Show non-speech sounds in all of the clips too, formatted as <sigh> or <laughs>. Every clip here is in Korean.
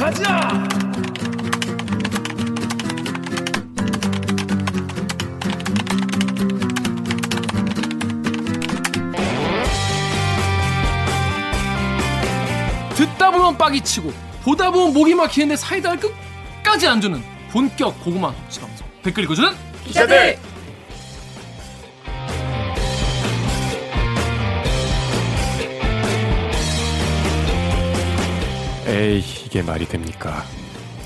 가자. 듣다 보면 빡이 치고 보다 보면 목이 막히는데 사이다를 끝까지 안 주는 본격 고구마 섭취 방송. 댓글 읽어주는 기자들! 에이 이게 말이 됩니까?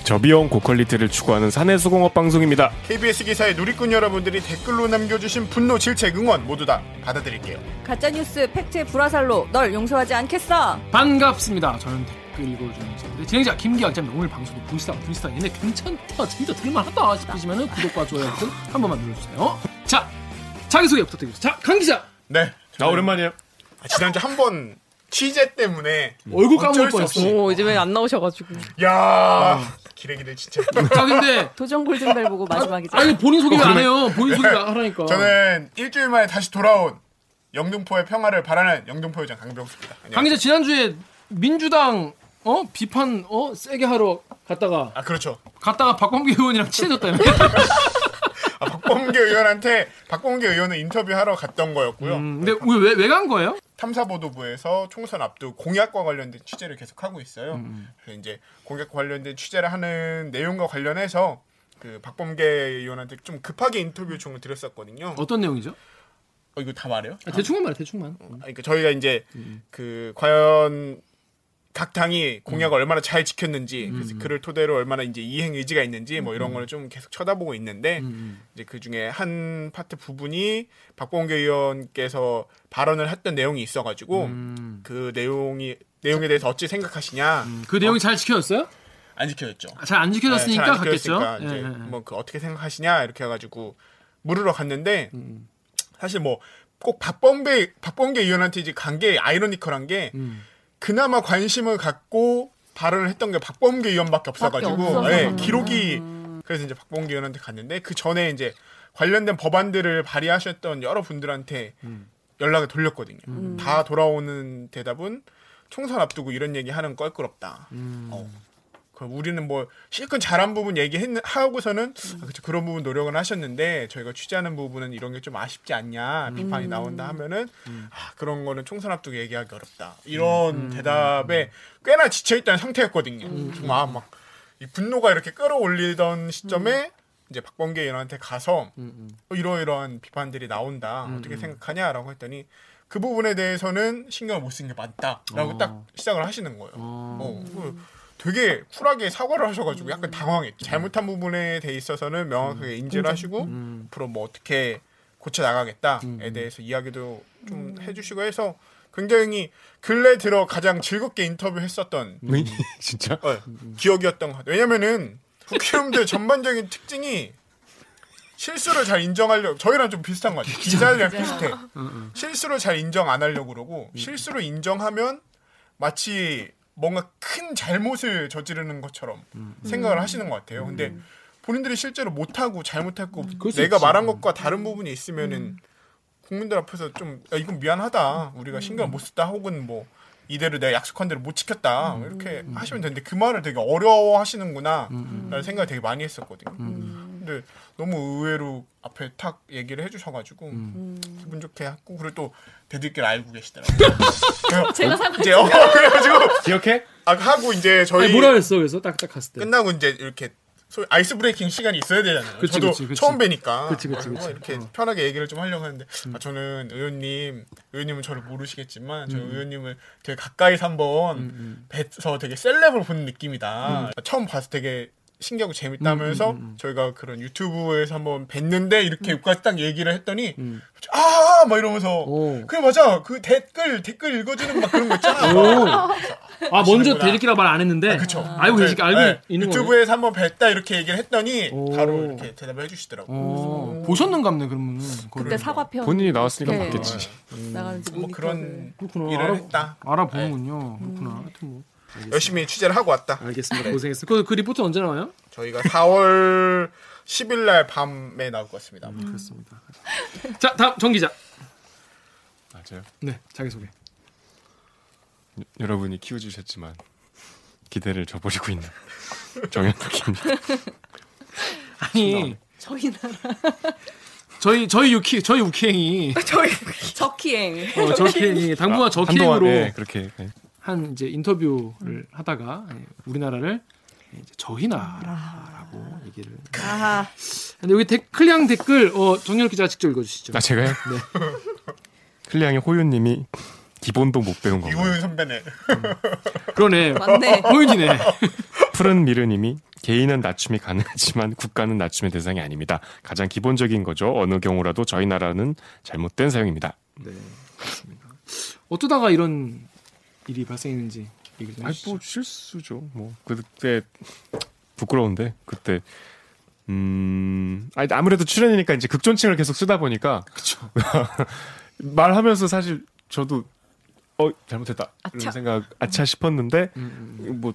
저비용 고퀄리티를 추구하는 사내수공업 방송입니다. KBS 기사의 누리꾼 여러분들이 댓글로 남겨주신 분노, 질책, 응원 모두 다 받아드릴게요. 가짜뉴스 팩트의 불화살로 널 용서하지 않겠어. 반갑습니다. 저는 댓글 읽어주는 기자인데 진행자 김기학자입니다. 오늘 방송도 분시당 분시당 얘네 괜찮다 진짜 들만하다 싶으시면 구독과 좋아요 버튼 한 번만 눌러주세요. 자 자기소개 부탁드립니다. 자강 기자 네. 나 오랜만이에요. 아, 지난주 한 번 취재 때문에 얼굴 까먹을 수 뻔했어. 오 이제 왜 안 나오셔가지고 야 기레기들 진짜. 자 근데 도전 골든벨 보고 마지막이죠. 아니 본인 소개 안 해요. 본인 소개 하라니까. 저는 일주일 만에 다시 돌아온 영등포의 평화를 바라는 영등포 요정 강병수입니다. 강 기자 지난주에 민주당 어 비판 어 세게 하러 갔다가 아 그렇죠. 갔다가 박범계 의원이랑 친해졌다며. <laughs> 아, 박범계 의원한테 박범계 의원은 인터뷰하러 갔던 거였고요. 음, 근데 왜 왜 간 거예요? 탐사보도부에서 총선 앞두고 공약과 관련된 취재를 계속 하고 있어요. 음, 그래서 이제 공약과 관련된 취재를 하는 내용과 관련해서 그 박범계 의원한테 좀 급하게 인터뷰 요청을 드렸었거든요. 어떤 내용이죠? 어, 이거 다 말해요? 아, 대충만 말해 대충만. 아, 그러니까 저희가 이제 음. 그 과연 각 당이 공약을 얼마나 잘 지켰는지 음. 그래서 그를 토대로 얼마나 이제 이행 의지가 있는지 뭐 이런 거를 좀 계속 쳐다보고 있는데 음, 이제 그 중에 한 파트 부분이 박봉계 의원께서 발언을 했던 내용이 있어가지고 음. 그 내용이 내용에 대해서 어찌 생각하시냐 그 내용이 잘 지켜졌어요? 안 지켜졌죠. 잘안 지켜졌으니까 네, 잘안 갔겠죠. 이제 예, 예. 뭐그 어떻게 생각하시냐 이렇게 해가지고 물으러 갔는데 음. 사실 뭐 꼭 박범계 박범계 의원한테 이제 간 게 아이러니컬한 게 음. 그나마 관심을 갖고 발언을 했던 게 박범계 의원밖에 없어가지고. 예, 기록이 그래서 이제 박범계 의원한테 갔는데 그 전에 이제 관련된 법안들을 발의하셨던 여러 분들한테 음. 연락을 돌렸거든요. 다 돌아오는 대답은 총선 앞두고 이런 얘기 하는 껄끄럽다. 음. 어. 그럼 우리는 뭐 실컷 잘한 부분 얘기하고서는 아, 그쵸, 그런 부분 노력은 하셨는데 저희가 취재하는 부분은 이런 게 좀 아쉽지 않냐 비판이 나온다 하면은 아, 그런 거는 총선 앞두고 얘기하기 어렵다. 이런 대답에 꽤나 지쳐있던 상태였거든요. 정말 막이 분노가 이렇게 끌어올리던 시점에 이제 박범계 의원한테 가서 음, 어, 이러이러한 비판들이 나온다. 어떻게 생각하냐라고 했더니 그 부분에 대해서는 신경을 못 쓴 게 맞다라고 어. 딱 시작을 하시는 거예요. 어. 어, 그 되게 쿨하게 사과를 하셔가지고 약간 당황했죠. 잘못한 부분에 대 있어서는 명확하게 인지를 하시고 음. 앞으로 뭐 어떻게 고쳐 나가겠다에 대해서 이야기도 좀 해주시고 해서 굉장히 근래 들어 가장 즐겁게 인터뷰했었던 음. <laughs> 진짜? 어, 기억이었던 것 같아요. 왜냐면은 국회의원들 전반적인 특징이 실수를 잘 인정하려고 저희랑 좀 비슷한 것 같아요. 기자들이랑 비슷해. 실수를 잘 인정 안 하려고 그러고 실수를 인정하면 마치 뭔가 큰 잘못을 저지르는 것처럼 생각을 하시는 것 같아요. 근데 본인들이 실제로 못하고 잘못했고 수 내가 있지. 말한 것과 다른 부분이 있으면은 국민들 앞에서 좀 야, 이건 미안하다. 우리가 신경 못 썼다. 혹은 뭐 이대로 내가 약속한 대로 못 지켰다. 뭐 이렇게 하시면 되는데 그 말을 되게 어려워하시는구나. 라는 생각을 되게 많이 했었거든요. 근데 너무 의외로 앞에 탁 얘기를 해주셔가지고 기분 좋게 했고 그리고 또 대들기를 알고 계시더라고요. <laughs> 제가 사 이제 어, <laughs> 그래가지고 기억해? 아, 하고 이제 저희 아니, 뭐라 그랬어 그래서 딱딱 갔을 때. 끝나고 이제 이렇게 소위 아이스 브레이킹 시간이 있어야 되잖아요. 그치, 저도 그치, 그치. 처음 뵈니까 그치, 그치, 그치. 이렇게 어. 편하게 얘기를 좀 하려고 하는데 아, 저는 의원님 의원님은 저를 모르시겠지만 음. 저 의원님을 되게 가까이서 한번 뵈서 되게 셀럽을 보는 느낌이다. 음. 처음 봐서 되게 신기하고 재밌다면서 저희가 그런 유튜브에서 한번 뵀는데 이렇게 딱 얘기를 했더니 아! 막 이러면서 음. 오. 그래 맞아 그 댓글 댓글 읽어주는 막 그런 거 있잖아. 오. 아 먼저. 대리기라 말 안 했는데. 그쵸. 알고 계시 알고 네, 있는. 유튜브에서 한번 뵀다 이렇게 얘기를 했더니 오. 바로 이렇게 대답을 해주시더라고요. 어, 보셨는갑네 그러면은. 그때 사과편 본인이 나왔으니까 네. 맞겠지. 나가는지 뭐 그런 그렇구나. 일을 알아, 했다. 알아보는군요. 그렇구나. 하여튼 뭐. 열심히 취재를 하고 왔다. 알겠습니다. 고생했어. 그, 그 리포트 언제 나와요? 저희가 4월 10일 <laughs> 날 밤에 나올 것 같습니다. 그렇습니다. 자, 다음 정 기자. 맞아요. 네, 자기 소개. 여러분이 키워 주셨지만 기대를 저버리고 있는 <laughs> 정현욱입니다. 아니 저희 나라 저희 저희 유키 저희 우키행이 저희 적희행. 어, 저키행이 당분간 저키행으로 한동안 예, 그렇게 예. 한 이제 인터뷰를 하다가 예, 우리나라를 이제 저희 나라라고 얘기를. 아하. 근데 여기 댓, 클리앙 댓글 어, 정현욱 기자가 직접 읽어주시죠. 아 제가요? <laughs> 클리앙의 호윤님이 기본도 못 배운 건가요? 이호윤 선배네. 그러네. 맞네. 호윤이네. <laughs> 푸른 미르님이 개인은 낮춤이 가능하지만 국가는 낮춤의 대상이 아닙니다. 가장 기본적인 거죠. 어느 경우라도 저희 나라는 잘못된 사용입니다. 네, 그렇습니다. 어쩌다가 이런 일이 발생했는지 얘기 좀 해주시죠. 뭐 실수죠. 뭐 그때 부끄러운데 그때 음 아니 아무래도 출연이니까 이제 극존칭을 계속 쓰다 보니까 그쵸. <laughs> 말하면서 사실 저도 어 잘못했다 아차. 이런 생각 아차 싶었는데 음, 뭐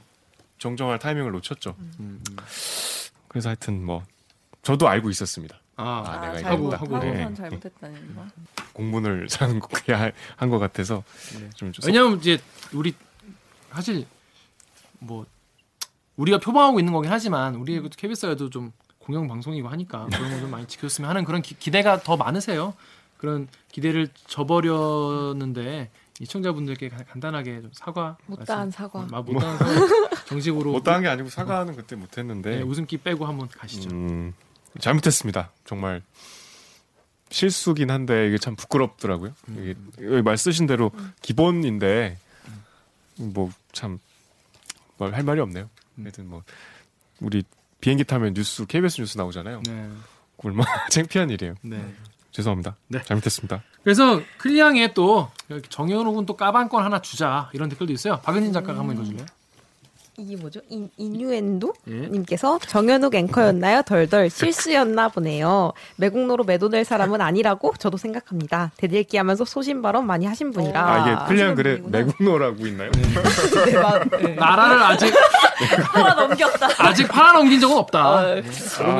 정정할 타이밍을 놓쳤죠. 음, 음. 그래서 하여튼 뭐 저도 알고 있었습니다. 아, 아, 내가 잘못- 이거 하고, 네. 잘못했다는 거. 공문을 <laughs> 한것 같아서 좀, 좀 왜냐면 이제 우리 사실 뭐 우리가 표방하고 있는 거긴 하지만 우리 KBS에도 좀 공영 방송이고 하니까 그런 거좀 많이 지켰으면 하는 그런 기, 기대가 더 많으세요. 그런 기대를 저버렸는데 시청자분들께 가- 간단하게 좀 사과 못다한 말씀- 사과. 마- 못다한 사과 <laughs> 정식으로 못다한 게 아니고 사과는 그때 못했는데 네, 웃음기 빼고 한번 가시죠. 음, 잘못했습니다. 정말 실수긴 한데 이게 참 부끄럽더라고요. 이게 여기 말 쓰신 대로 기본인데 뭐 참 말 할 말이 없네요. 하여튼 뭐 우리 비행기 타면 뉴스 KBS 뉴스 나오잖아요. 네. 얼마나 <laughs> 창피한 일이에요. 네. 죄송합니다. 네. 잘못했습니다. 그래서 클리앙에 또 정현욱은 또 까방권 하나 주자 이런 댓글도 있어요. 박은진 작가가 한번 읽어줄래요? 이게 뭐죠? 인, 인유엔도? 예. 님께서 정현욱 앵커였나요? 덜덜 실수였나 보네요. 매국노로 매도될 사람은 아니라고 저도 생각합니다. 대들기 하면서 소신 발언 많이 하신 분이라. 아, 이게 글에 분이구나. 매국노라고 있나요? <laughs> 대박. 네. 나라를 아직 <laughs> 하나 넘겼다. 아직 팔아 넘긴 적은 없다. 아, 네.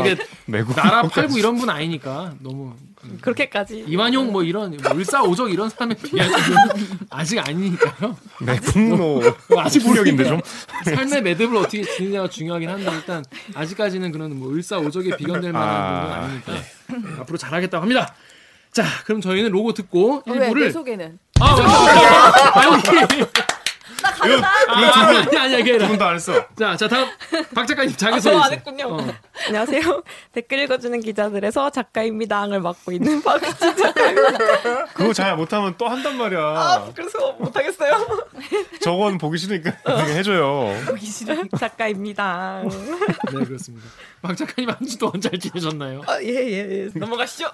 이게 매국 나라 팔고 이런 분 아니니까 너무 그렇게까지. 이완용 뭐 이런 뭐 일사오적 이런 사람에 비하면 <laughs> 아직 아니니까요. 매국노 아직 폭력인데 좀. 삶의 매듭을 어떻게 지느냐가 중요하긴 한데 일단 아직까지는 그런 뭐 일사오적에 비견될 만한 아, 분은 아니니까 네, 앞으로 잘하겠다고 합니다. 자, 그럼 저희는 로고 듣고 일부를 소개는? 아, 맞다. <laughs> 아니, 나 가졌다. 아, 아니 아니 아니 아니라. 두분도 안 했어. 자, 자 다음 박 작가님 자기 아, 소개. 저안 해주세요. 했군요. 어. 안녕하세요. <laughs> 댓글 읽어주는 기자들에서 작가입니다를 맡고 있는 <laughs> 박진 그거 잘 못하면 또 한단 말이야. 아, 그래서 못하겠어요. <laughs> 저건 보기 싫으니까 그냥 해줘요. 작가입니다. 네 그렇습니다. 박 작가님 한 주 동안 잘 지내셨나요? 아, 예, 예, 예. 넘어가시죠.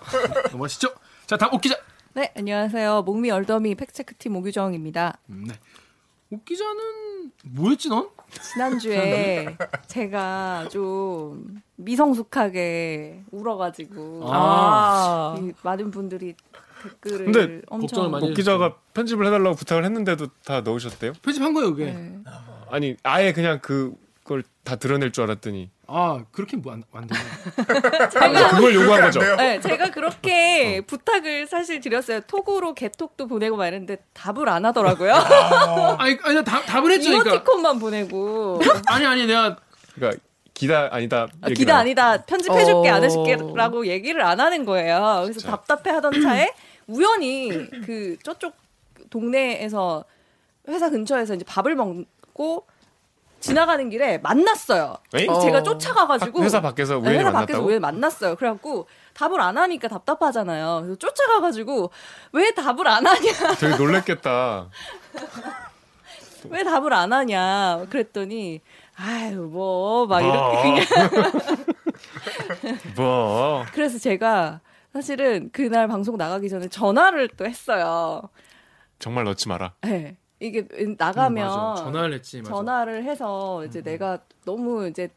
넘어가시죠. 자, 다음 옥 기자. 네, 안녕하세요. 목미 얼더미 팩트체크팀 오규정입니다. 음, 네. 옥 기자는 뭐였지 넌? 지난주에 <laughs> 제가 좀 미성숙하게 울어가지고 아. 이 많은 분들이 댓글을 근데 엄청 걱정을 많이 목 기자가 편집을 해달라고 부탁을 했는데도 다 넣으셨대요? 편집한 거예요, 그게. 네. 아니 아예 그냥 그걸 다 드러낼 줄 알았더니 아, 그렇게 뭐안 안 되네. <laughs> 그걸 요구한 거죠. 네, 제가 그렇게 부탁을 사실 드렸어요. 톡으로 개톡도 보내고 막 이랬는데 답을 안 하더라고요. <laughs> 아니, 아니 답, 답을 했죠. 그러니까. 이모티콘만 보내고 아니, 아니, 내가 그러니까 기다 아니다. 아, 기다 아니다 편집해줄게 어. 안 해줄게라고 얘기를 안 하는 거예요. 그래서 진짜. 답답해하던 차에 우연히 그 저쪽 동네에서 회사 근처에서 이제 밥을 먹고 지나가는 길에 만났어요. 에이? 제가 쫓아가가지고 회사 밖에서 네, 우연히 회사 밖에서? 우연히 만났어요. 그래갖고 답을 안 하니까 답답하잖아요. 그래서 쫓아가가지고 왜 답을 안 하냐, <laughs> 되게 놀랬겠다. <laughs> 왜 답을 안 하냐 그랬더니 아유 뭐 막 이렇게 <laughs> 뭐. 그냥 뭐 그래서 제가 사실은 그날 방송 나가기 전에 전화를 또 했어요. 정말 넣지 마라. 네. 이게 나가면 음, 맞아. 전화를 했지. 맞아. 전화를 해서 이제 내가 너무 이제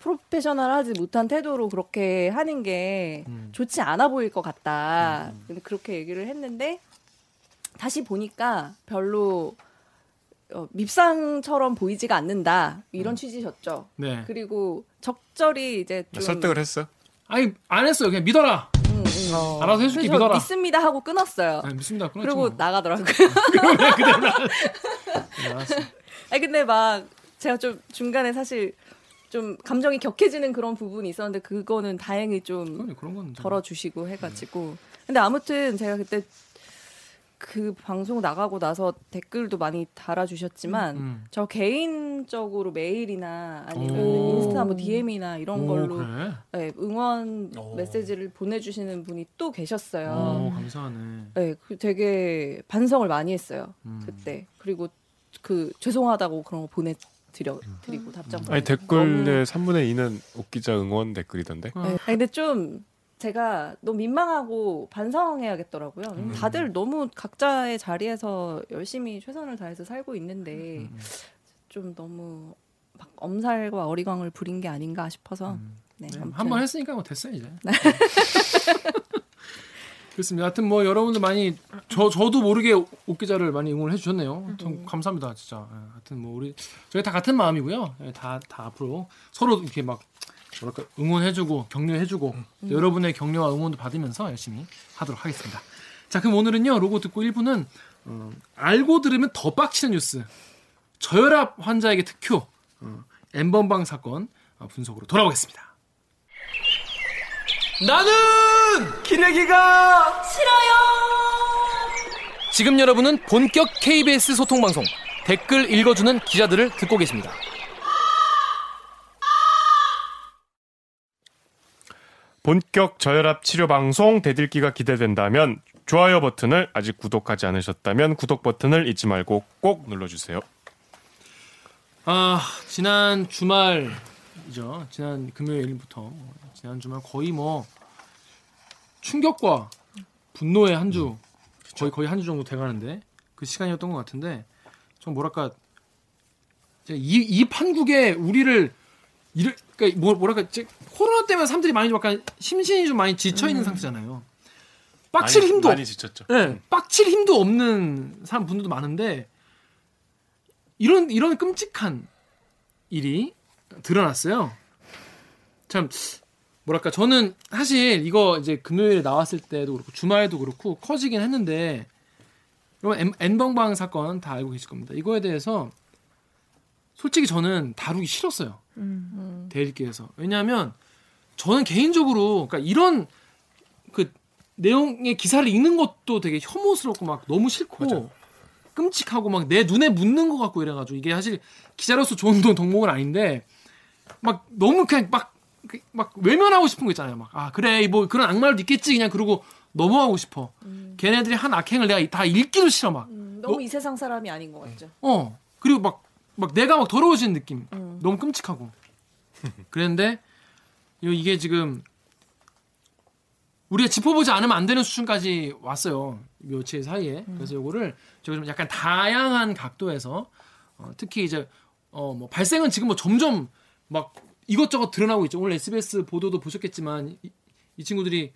프로페셔널하지 못한 태도로 그렇게 하는 게 음. 좋지 않아 보일 것 같다. 그렇게 얘기를 했는데 다시 보니까 별로 어, 밉상처럼 보이지가 않는다. 이런 취지셨죠. 네. 그리고 적절히 이제 좀 설득을 했어. 아니, 안 했어요. 그냥 믿어라. 음, 음. 알아서 해줄게, 믿어라. 믿습니다 하고 끊었어요. 아니, 믿습니다. 그리고 그렇죠. 나가더라고요. 알았어. <laughs> 아니 근데 막 제가 좀 중간에 사실 좀 감정이 격해지는 그런 부분이 있었는데 그거는 다행히 좀 덜어주시고 해가지고 근데 아무튼 제가 그때 그 방송 나가고 나서 댓글도 많이 달아주셨지만 음. 저 개인적으로 메일이나 아니면 오. 인스타 뭐 DM이나 이런 오, 걸로 그래? 네, 응원 오. 메시지를 보내주시는 분이 또 계셨어요. 오, 감사하네. 네, 그 되게 반성을 많이 했어요 음. 그때. 그리고 그 죄송하다고 그런 거 보내드려 드리고 답장. 아니. 댓글의 3분의 2는 옥기자 응원 댓글이던데. 어. 네. 아니, 근데 좀 제가 너무 민망하고 반성해야겠더라고요. 음. 다들 너무 각자의 자리에서 열심히 최선을 다해서 살고 있는데 음. 좀 너무 막 엄살과 어리광을 부린 게 아닌가 싶어서 네, 네, 아무튼. 한번 했으니까 뭐 됐어요 이제. <laughs> 그렇습니다. 하여튼 뭐 여러분들 많이 저 저도 모르게 옥 기자를 많이 응원해 주셨네요. 하여튼 감사합니다 진짜. 예, 하여튼 뭐 우리 저희 다 같은 마음이고요. 다 다 앞으로 서로 이렇게 막 뭐랄까 응원해주고 격려해주고 또 여러분의 격려와 응원도 받으면서 열심히 하도록 하겠습니다. 자 그럼 오늘은요 로고 듣고 1부는 어, 알고 들으면 더 빡치는 뉴스 저혈압 환자에게 특효 어, 엠번방 사건 어, 분석으로 돌아오겠습니다. 나는 기레기가 싫어요. 지금 여러분은 본격 KBS 소통 방송 댓글 읽어주는 기자들을 듣고 계십니다. 본격 저혈압 치료 방송 대들기가 기대된다면 좋아요 버튼을 아직 구독하지 않으셨다면 구독 버튼을 잊지 말고 꼭 눌러주세요. 아 지난 주말이죠. 지난 금요일부터 지난 주말 거의 뭐 충격과 분노의 한주 거의 거의 한 주 정도 돼가는데 그 시간이었던 것 같은데 좀 뭐랄까 이, 이 판국에 우리를 이를 그러니까 뭐 뭐랄까 코로나 때문에 사람들이 많이 좀 약간 심신이 좀 많이 지쳐 있는 상태잖아요. 빡칠 많이- 힘도 많이 지쳤죠. 예, 빡칠 힘도 없는 사람 분들도 많은데 이런 이런 끔찍한 일이 드러났어요. 참 뭐랄까 저는 사실 이거 이제 금요일에 나왔을 때도 그렇고 주말에도 그렇고 커지긴 했는데 여러분 N번방 사건 다 알고 계실 겁니다. 이거에 대해서 솔직히 저는 다루기 싫었어요. 음. 대일기에서 왜냐하면 저는 개인적으로 그러니까 이런 그 내용의 기사를 읽는 것도 되게 혐오스럽고 막 너무 싫고 끔찍하고 막 내 눈에 묻는 것 같고 이래가지고 이게 사실 기자로서 좋은 동- 덕목은 아닌데 막 너무 그냥 막 막 외면하고 싶은 거 있잖아요. 막 아 그래 뭐 그런 악말도 있겠지 그냥 그러고 넘어가고 싶어. 걔네들이 한 악행을 내가 다 읽기도 싫어 막. 음, 너무 이 세상 사람이 아닌 것 같죠. 어 그리고 막 막 내가 막 더러워지는 느낌. 음. 너무 끔찍하고. 그랬는데 이- 이게 지금 우리가 짚어보지 않으면 안 되는 수준까지 왔어요. 며칠 사이에. 그래서 요거를 제가 좀 약간 다양한 각도에서 어, 특히 이제 어 뭐 발생은 지금 뭐 점점 막 이것저것 드러나고 있죠. 오늘 SBS 보도도 보셨겠지만 이, 이 친구들이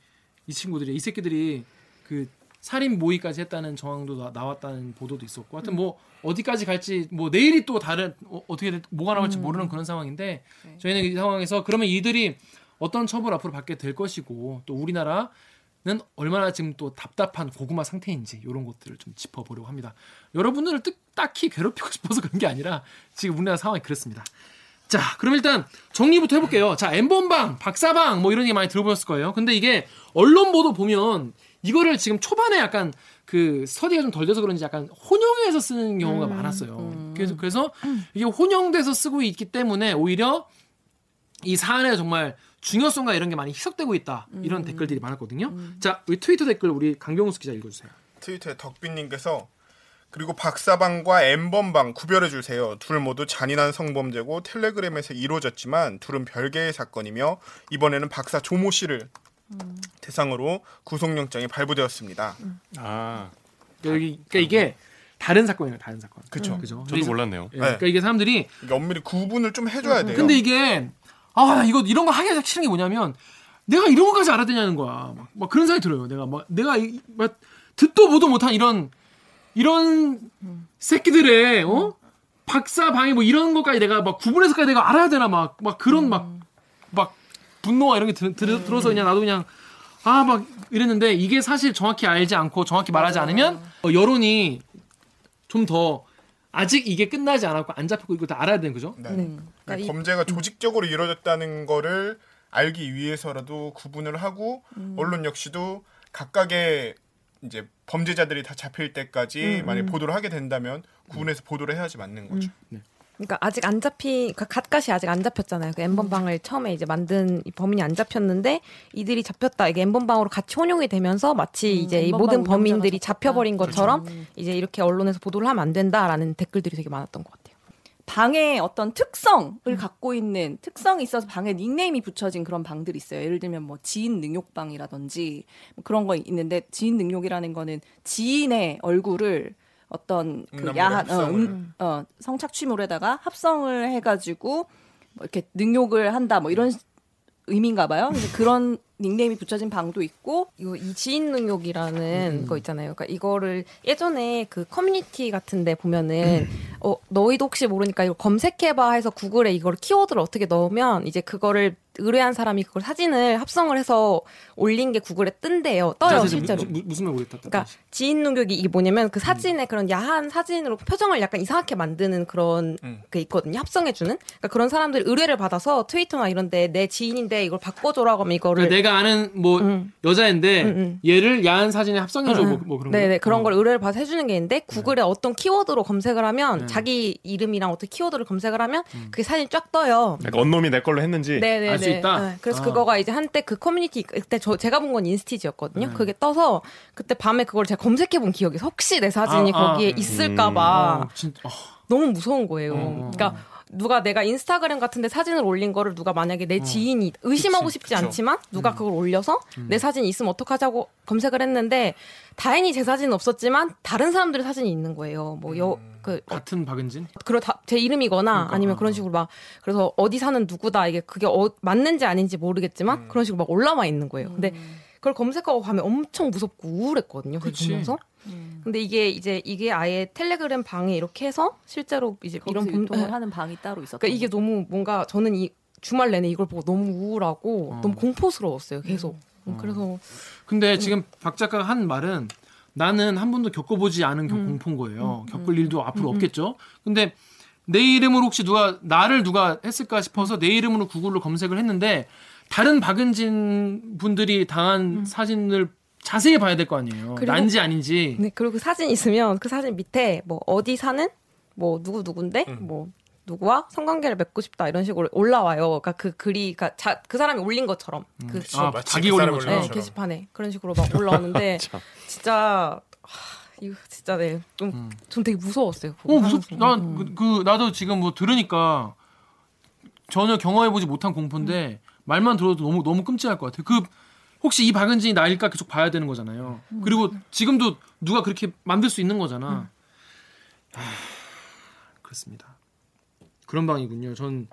이 친구들이 이 새끼들이 그 살인 모의까지 했다는 정황도 나, 나왔다는 보도도 있었고 하여튼 뭐 어디까지 갈지 뭐 내일이 또 다른 어, 떻게 뭐가 나올지 모르는 그런 상황인데 네. 저희는 이 상황에서 그러면 이들이 어떤 처벌 앞으로 받게 될 것이고 또 우리나라 는 얼마나 지금 또 답답한 고구마 상태인지 이런 것들을 좀 짚어보려고 합니다. 여러분들을 뜻, 딱히 괴롭히고 <laughs> 싶어서 그런 게 아니라 지금 우리나라 상황이 그렇습니다. 자, 그럼 일단 정리부터 해볼게요. 자, 엠번방, 박사방 뭐 이런 얘기 많이 들어보셨을 거예요. 근데 이게 언론 보도 보면 이거를 지금 초반에 약간 그 스터디가 좀 덜 돼서 그런지 약간 혼용해서 쓰는 경우가 많았어요. 그래서 그래서 이게 혼용돼서 쓰고 있기 때문에 오히려 이 사안에 정말 중요성과 이런 게 많이 희석되고 있다 이런 댓글들이 많았거든요. 자, 우리 트위터 댓글 우리 강경수 기자 읽어주세요. 트위터에 덕빈님께서 그리고 박사방과 엠번방 구별해 주세요. 둘 모두 잔인한 성범죄고 텔레그램에서 이루어졌지만 둘은 별개의 사건이며 이번에는 박사 조모 씨를 대상으로 구속영장이 발부되었습니다. 아, 여기 그러니까 이게 다른 사건이에요, 다른 사건. 그쵸. 그죠. 저도 몰랐네요. 예, 그러니까 이게 사람들이 엄밀히 구분을 좀 해줘야 돼요. 근데 이게 아, 나 이거 이런 거 하기 싫은 게 뭐냐면 내가 이런 거까지 알아야 되냐는 거야. 막, 막 그런 생각이 들어요. 내가 막 내가 이- 막 듣도 보도 못한 이런 이런 새끼들의 어 박사 방해 뭐 이런 것까지 내가 막 구분해서까지 내가 알아야 되나 막 막 그런 막막 분노가 이런 게 들, 들, 들어서 그냥 나도 그냥 아 막 이랬는데 이게 사실 정확히 알지 않고 정확히 말하지 않으면 어, 여론이 좀 더 아직 이게 끝나지 않았고 안 잡혔고 이거 다 알아야 되는 거죠. 네. 음. 그러니까 이- 범죄가 조직적으로 이루어졌다는 거를 알기 위해서라도 구분을 하고 음. 언론 역시도 각각의 이제 범죄자들이 다 잡힐 때까지 음, 만약 에 보도를 하게 된다면 구분해서 보도를 해야지 맞는 거죠. 그러니까 아직 안 잡힌 그러니까 갓갓이 아직 안 잡혔잖아요. 그 엠번방을 처음에 이제 만든 이 범인이 안 잡혔는데 이들이 잡혔다. 이게 엠번방으로 같이 혼용이 되면서 마치 음, 이제 이 모든 범인들이. 잡혀버린 것처럼 음. 이제 이렇게 언론에서 보도를 하면 안 된다라는 댓글들이 되게 많았던 것 같아요. 방에 어떤 특성을 갖고 있는 특성이 있어서 방에 닉네임이 붙여진 그런 방들이 있어요. 예를 들면 뭐 지인 능욕방이라든지 뭐 그런 거 있는데 지인 능욕이라는 거는 지인의 얼굴을 어떤 그 야한 어, 합성을. 음, 어, 성착취물에다가 합성을 해가지고 뭐 이렇게 능욕을 한다 뭐 이런 의미인가 봐요. 그래서 그런 닉네임이 붙여진 방도 있고 이거 이 지인 능욕이라는 거 있잖아요. 그러니까 이거를 예전에 그 커뮤니티 같은데 보면은 어 너희도 혹시 모르니까 이거 검색해봐 해서 구글에 이걸 키워드를 어떻게 넣으면 이제 그거를 의뢰한 사람이 그걸 사진을 합성을 해서 올린 게 구글에 뜬대요. 떠요 자, 실제로. 무, 무슨 말 모르겠다. 그러니까 지인 능욕이 이게 뭐냐면 그 사진에 그런 야한 사진으로 표정을 약간 이상하게 만드는 그런 음. 게 있거든요. 합성해주는. 그러니까 그런 사람들이 의뢰를 받아서 트위터나 이런데 내 지인인데 이걸 바꿔줘라고 하면 이거를 그러니까 내가 아는 뭐 음. 여자인데 음, 음. 얘를 야한 사진에 합성해줘 뭐, 뭐 그런 거. 네네 그런 어. 걸 의뢰를 받아서 해주는 게 있는데 구글에 어떤 키워드로 검색을 하면 네. 자기 이름이랑 어떤 키워드를 검색을 하면 그게 사진 쫙 떠요. 그러니까 언놈이 내 걸로 했는지 네네네. 알수 있다? 네, 그래서 아. 그거가 이제 한때 그 커뮤니티 그때 저 제가 본 건 인스티즈였거든요. 네. 그게 떠서 그때 밤에 그걸 제가 검색해 본 기억이. 혹시 내 사진이 아, 아. 거기에 음. 있을까봐 어, 진짜 어. 너무 무서운 거예요. 어. 그러니까 누가 내가 인스타그램 같은데 사진을 올린 거를 누가 만약에 내 지인이 의심하고 그치, 싶지 그쵸. 않지만 누가 그걸 올려서 음. 내 사진이 있으면 어떡하자고 검색을 했는데 다행히 제 사진은 없었지만 다른 사람들의 사진이 있는 거예요. 뭐 여 그 같은 박은진. 그러 제 이름이거나 그러니까, 아니면 어, 그런 어. 식으로 막 그래서 어디 사는 누구다 이게 그게 어, 맞는지 아닌지 모르겠지만 음. 그런 식으로 막 올라와 있는 거예요. 근데 음. 그걸 검색하고 가면 엄청 무섭고 우울했거든요. 보면서. 음. 근데 이게 이제 이게 아예 텔레그램 방에 이렇게 해서 실제로 이제 이런 범- 유통을 네. <laughs> 하는 방이 따로 있었던 그러니까 이게 너무 뭔가 저는 이 주말 내내 이걸 보고 너무 우울하고 어. 너무 공포스러웠어요. 계속. 음, 그래서 근데 지금 박 작가가 한 말은 나는 한 번도 겪어보지 않은 겨- 음. 공포인 거예요. 겪을 일도 앞으로 없겠죠. 근데 내 이름으로 혹시 누가 나를 누가 했을까 싶어서 내 이름으로 구글로 검색을 했는데 다른 박은진 분들이 당한 사진을 자세히 봐야 될 거 아니에요. 음. 그리고- 난지 아닌지. 네, 그리고 그 사진 있으면 그 사진 밑에 뭐 어디 사는 뭐 누구 누군데 음. 뭐 누구와 성관계를 맺고 싶다 이런 식으로 올라와요. 그러니까 그 글이 그러니까 자, 그 사람이 올린 것처럼 그 그쵸, 아, 마치 자기 그 올린 것처럼. 네. 게시판에 그런 식으로 막 올라오는데 <laughs> 참. 진짜 하, 이거 진짜 네. 좀, 음. 좀 되게 무서웠어요. 그거 어, 무섭, 하면서. 난, 음. 그, 그, 나도 지금 뭐 들으니까 전혀 경험해보지 못한 공포인데 말만 들어도 너무, 너무 끔찍할 것 같아요. 그, 혹시 이 박은진이 나일까 계속 봐야 되는 거잖아요. 그리고 지금도 누가 그렇게 만들 수 있는 거잖아. 아, 그렇습니다. 그런 방이군요. 전,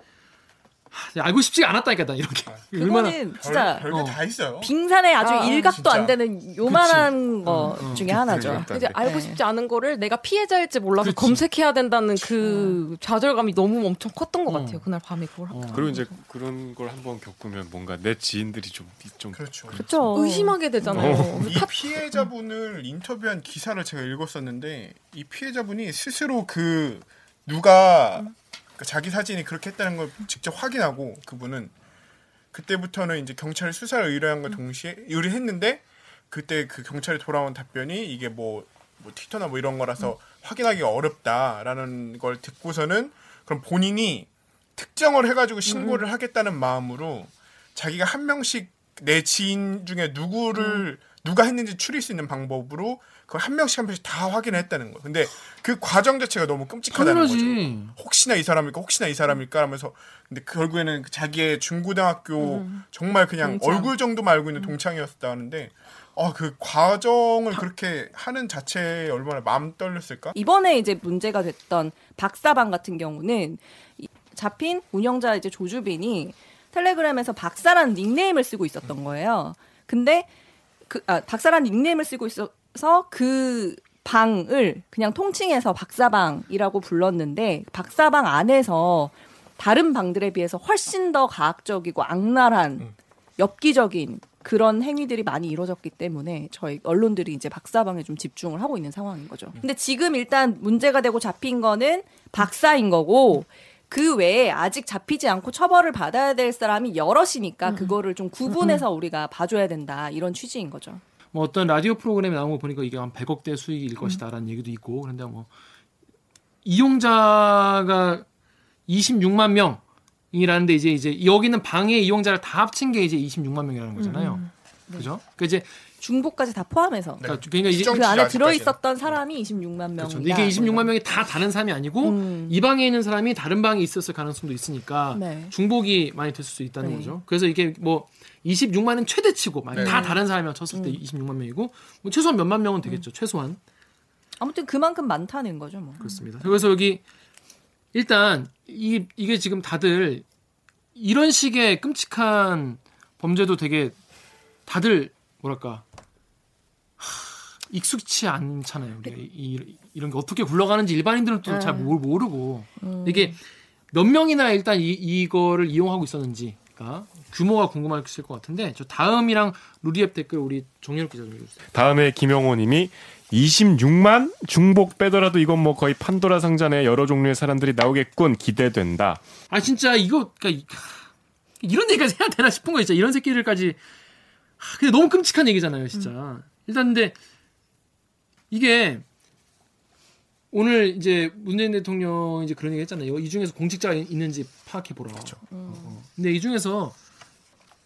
하, 알고 싶지가 않았다니까, 난 이렇게. <laughs> 얼마나. 그거는 진짜 별, 별게 어. 다 있어요. 빙산의 아주 아, 일각도 안 진짜. 되는 요만한 거 어, 어. 중에 하나죠. 이제 알고 네. 싶지 않은 거를 내가 피해자일지 몰라서 그치. 검색해야 된다는 그 좌절감이 너무 엄청 컸던 것 어. 같아요. 그날 밤에 그걸 어. 그리고 이제 그런 걸 한번 겪으면 뭔가 내 지인들이 좀, 좀 그렇죠. 그렇죠. 의심하게 되잖아요. 이 피해자분을 인터뷰한 기사를 제가 읽었었는데 이 피해자분이 스스로 그 누가 그 자기 사진이 그렇게 했다는 걸 직접 확인하고 그분은 그때부터는 이제 경찰에 수사를 의뢰한과 동시에 의뢰했는데 그때 그 경찰이 돌아온 답변이 이게 뭐, 뭐 트위터나 뭐 이런 거라서 확인하기가 어렵다라는 걸 듣고서는 그럼 본인이 특정을 해가지고 신고를 하겠다는 마음으로 자기가 한 명씩 내 지인 중에 누구를 누가 했는지 추릴 수 있는 방법으로 그걸 한 명씩 한 명씩 다 확인을 했다는 거예요. 근데 그 과정 자체가 너무 끔찍하다는 거죠. 당연하지. 혹시나 이 사람일까 혹시나 이 사람일까 하면서 근데 결국에는 그 자기의 중고등학교 정말 그냥 동창. 얼굴 정도만 알고 있는 동창이었다 하는데 아 그 과정을 그렇게 하는 자체에 얼마나 마음 떨렸을까? 이번에 이제 문제가 됐던 박사방 같은 경우는 이- 잡힌 운영자 이제 조주빈이 텔레그램에서 박사라는 닉네임을 쓰고 있었던 거예요. 근데 그 아, 박사라는 닉네임을 쓰고 있어서 그 방을 그냥 통칭해서 박사방이라고 불렀는데 박사방 안에서 다른 방들에 비해서 훨씬 더 과학적이고 악랄한 엽기적인 그런 행위들이 많이 이루어졌기 때문에 저희 언론들이 이제 박사방에 좀 집중을 하고 있는 상황인 거죠. 근데 지금 일단 문제가 되고 잡힌 거는 박사인 거고 그 외에 아직 잡히지 않고 처벌을 받아야 될 사람이 여럿이니까 그거를 좀 구분해서 우리가 봐줘야 된다 이런 취지인 거죠. 뭐 어떤 라디오 프로그램에 나온 거 보니까 이게 한 100억대 수익일 것이다라는 얘기도 있고 그런데 뭐 이용자가 26만 명 이라는데 이제 이제 여기는 방해 이용자를 다 합친 게 이제 26만 명이라는 거잖아요. 그죠? 그 이제 중복까지 다 포함해서 그러니까 그러니까 수정- 그 안에 아직까지는. 들어 있었던 사람이 26만 명. 그렇죠. 이게 26만 명이 다 다른 사람이 아니고 음. 이 방에 있는 사람이 다른 방에 있었을 가능성도 있으니까 네. 중복이 많이 됐을 수 있다는 네. 거죠. 그래서 이게 뭐 26만은 최대치고 만약 네. 다 다른 사람이랑 쳤을 때 26만 명이고 뭐 최소한 몇만 명은 되겠죠. 최소한 아무튼 그만큼 많다는 거죠, 뭐. 그렇습니다. 그래서 여기 일단 이 이게 지금 다들 이런 식의 끔찍한 범죄도 되게 다들 뭐랄까 하, 익숙치 않잖아요. 우리가 이, 이런 게 어떻게 굴러가는지 일반인들은 또 잘 모르고 이게 몇 명이나 일단 이, 이거를 이용하고 있었는지가 규모가 궁금하실 것 같은데 저 다음이랑 루리앱 댓글 우리 정렬 기자 좀 해주세요. 다음에 김영호님이 26만 중복 빼더라도 이건 뭐 거의 판도라 상자 내 여러 종류의 사람들이 나오겠군 기대된다. 아 진짜 이거 그러니까 이- 이런 얘기까지 해야 되나 싶은 거 있죠. 이런 새끼들까지. 하, 근데 너무 끔찍한 얘기잖아요, 진짜. 일단 근데 이게 오늘 이제 문재인 대통령 이제 그런 얘기 했잖아요. 이 중에서 공직자가 있- 있는지 파악해 보라. 어. 근데 이 중에서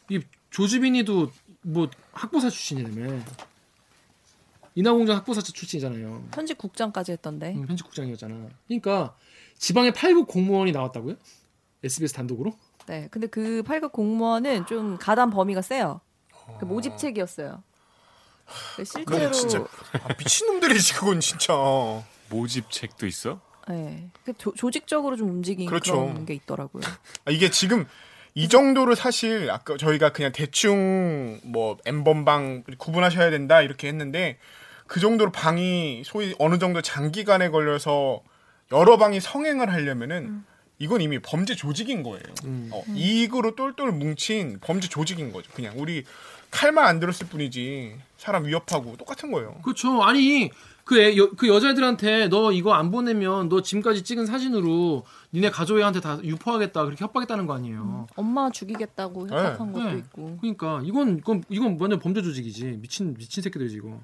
이 조주빈이도 뭐 학보사 출신이라며. 인하공전 학보사 출신이잖아요. 현직 국장까지 했던데. 음, 편집국장이었잖아. 그러니까 지방에 8급 공무원이 나왔다고요? SBS 단독으로? 네. 근데 그 8급 공무원은 좀 가담 범위가 세요. 그 모집책이었어요. 그 실제로 그건 진짜 아, 미친놈들이지 그건 진짜. 모집책도 있어? 네. 그 조, 조직적으로 좀 움직인 그렇죠. 그런 게 있더라고요. 아, 이게 지금 이 정도로 사실 아까 저희가 그냥 대충 뭐 N번방 구분하셔야 된다 이렇게 했는데 그 정도로 방이 소위 어느 정도 장기간에 걸려서 여러 방이 성행을 하려면은 이건 이미 범죄 조직인 거예요. 어, 이익으로 똘똘 뭉친 범죄 조직인 거죠. 그냥 우리 칼만 안 들었을 뿐이지 사람 위협하고 똑같은 거예요. 그렇죠. 아니 그, 애, 여, 그 여자애들한테 너 이거 안 보내면 너 지금까지 찍은 사진으로 니네 가족애한테 다 유포하겠다 그렇게 협박했다는 거 아니에요. 엄마 죽이겠다고 협박한 것도 네. 있고. 그러니까 이건 이건 이건 완전 범죄 조직이지 미친 미친 새끼들이지 이거.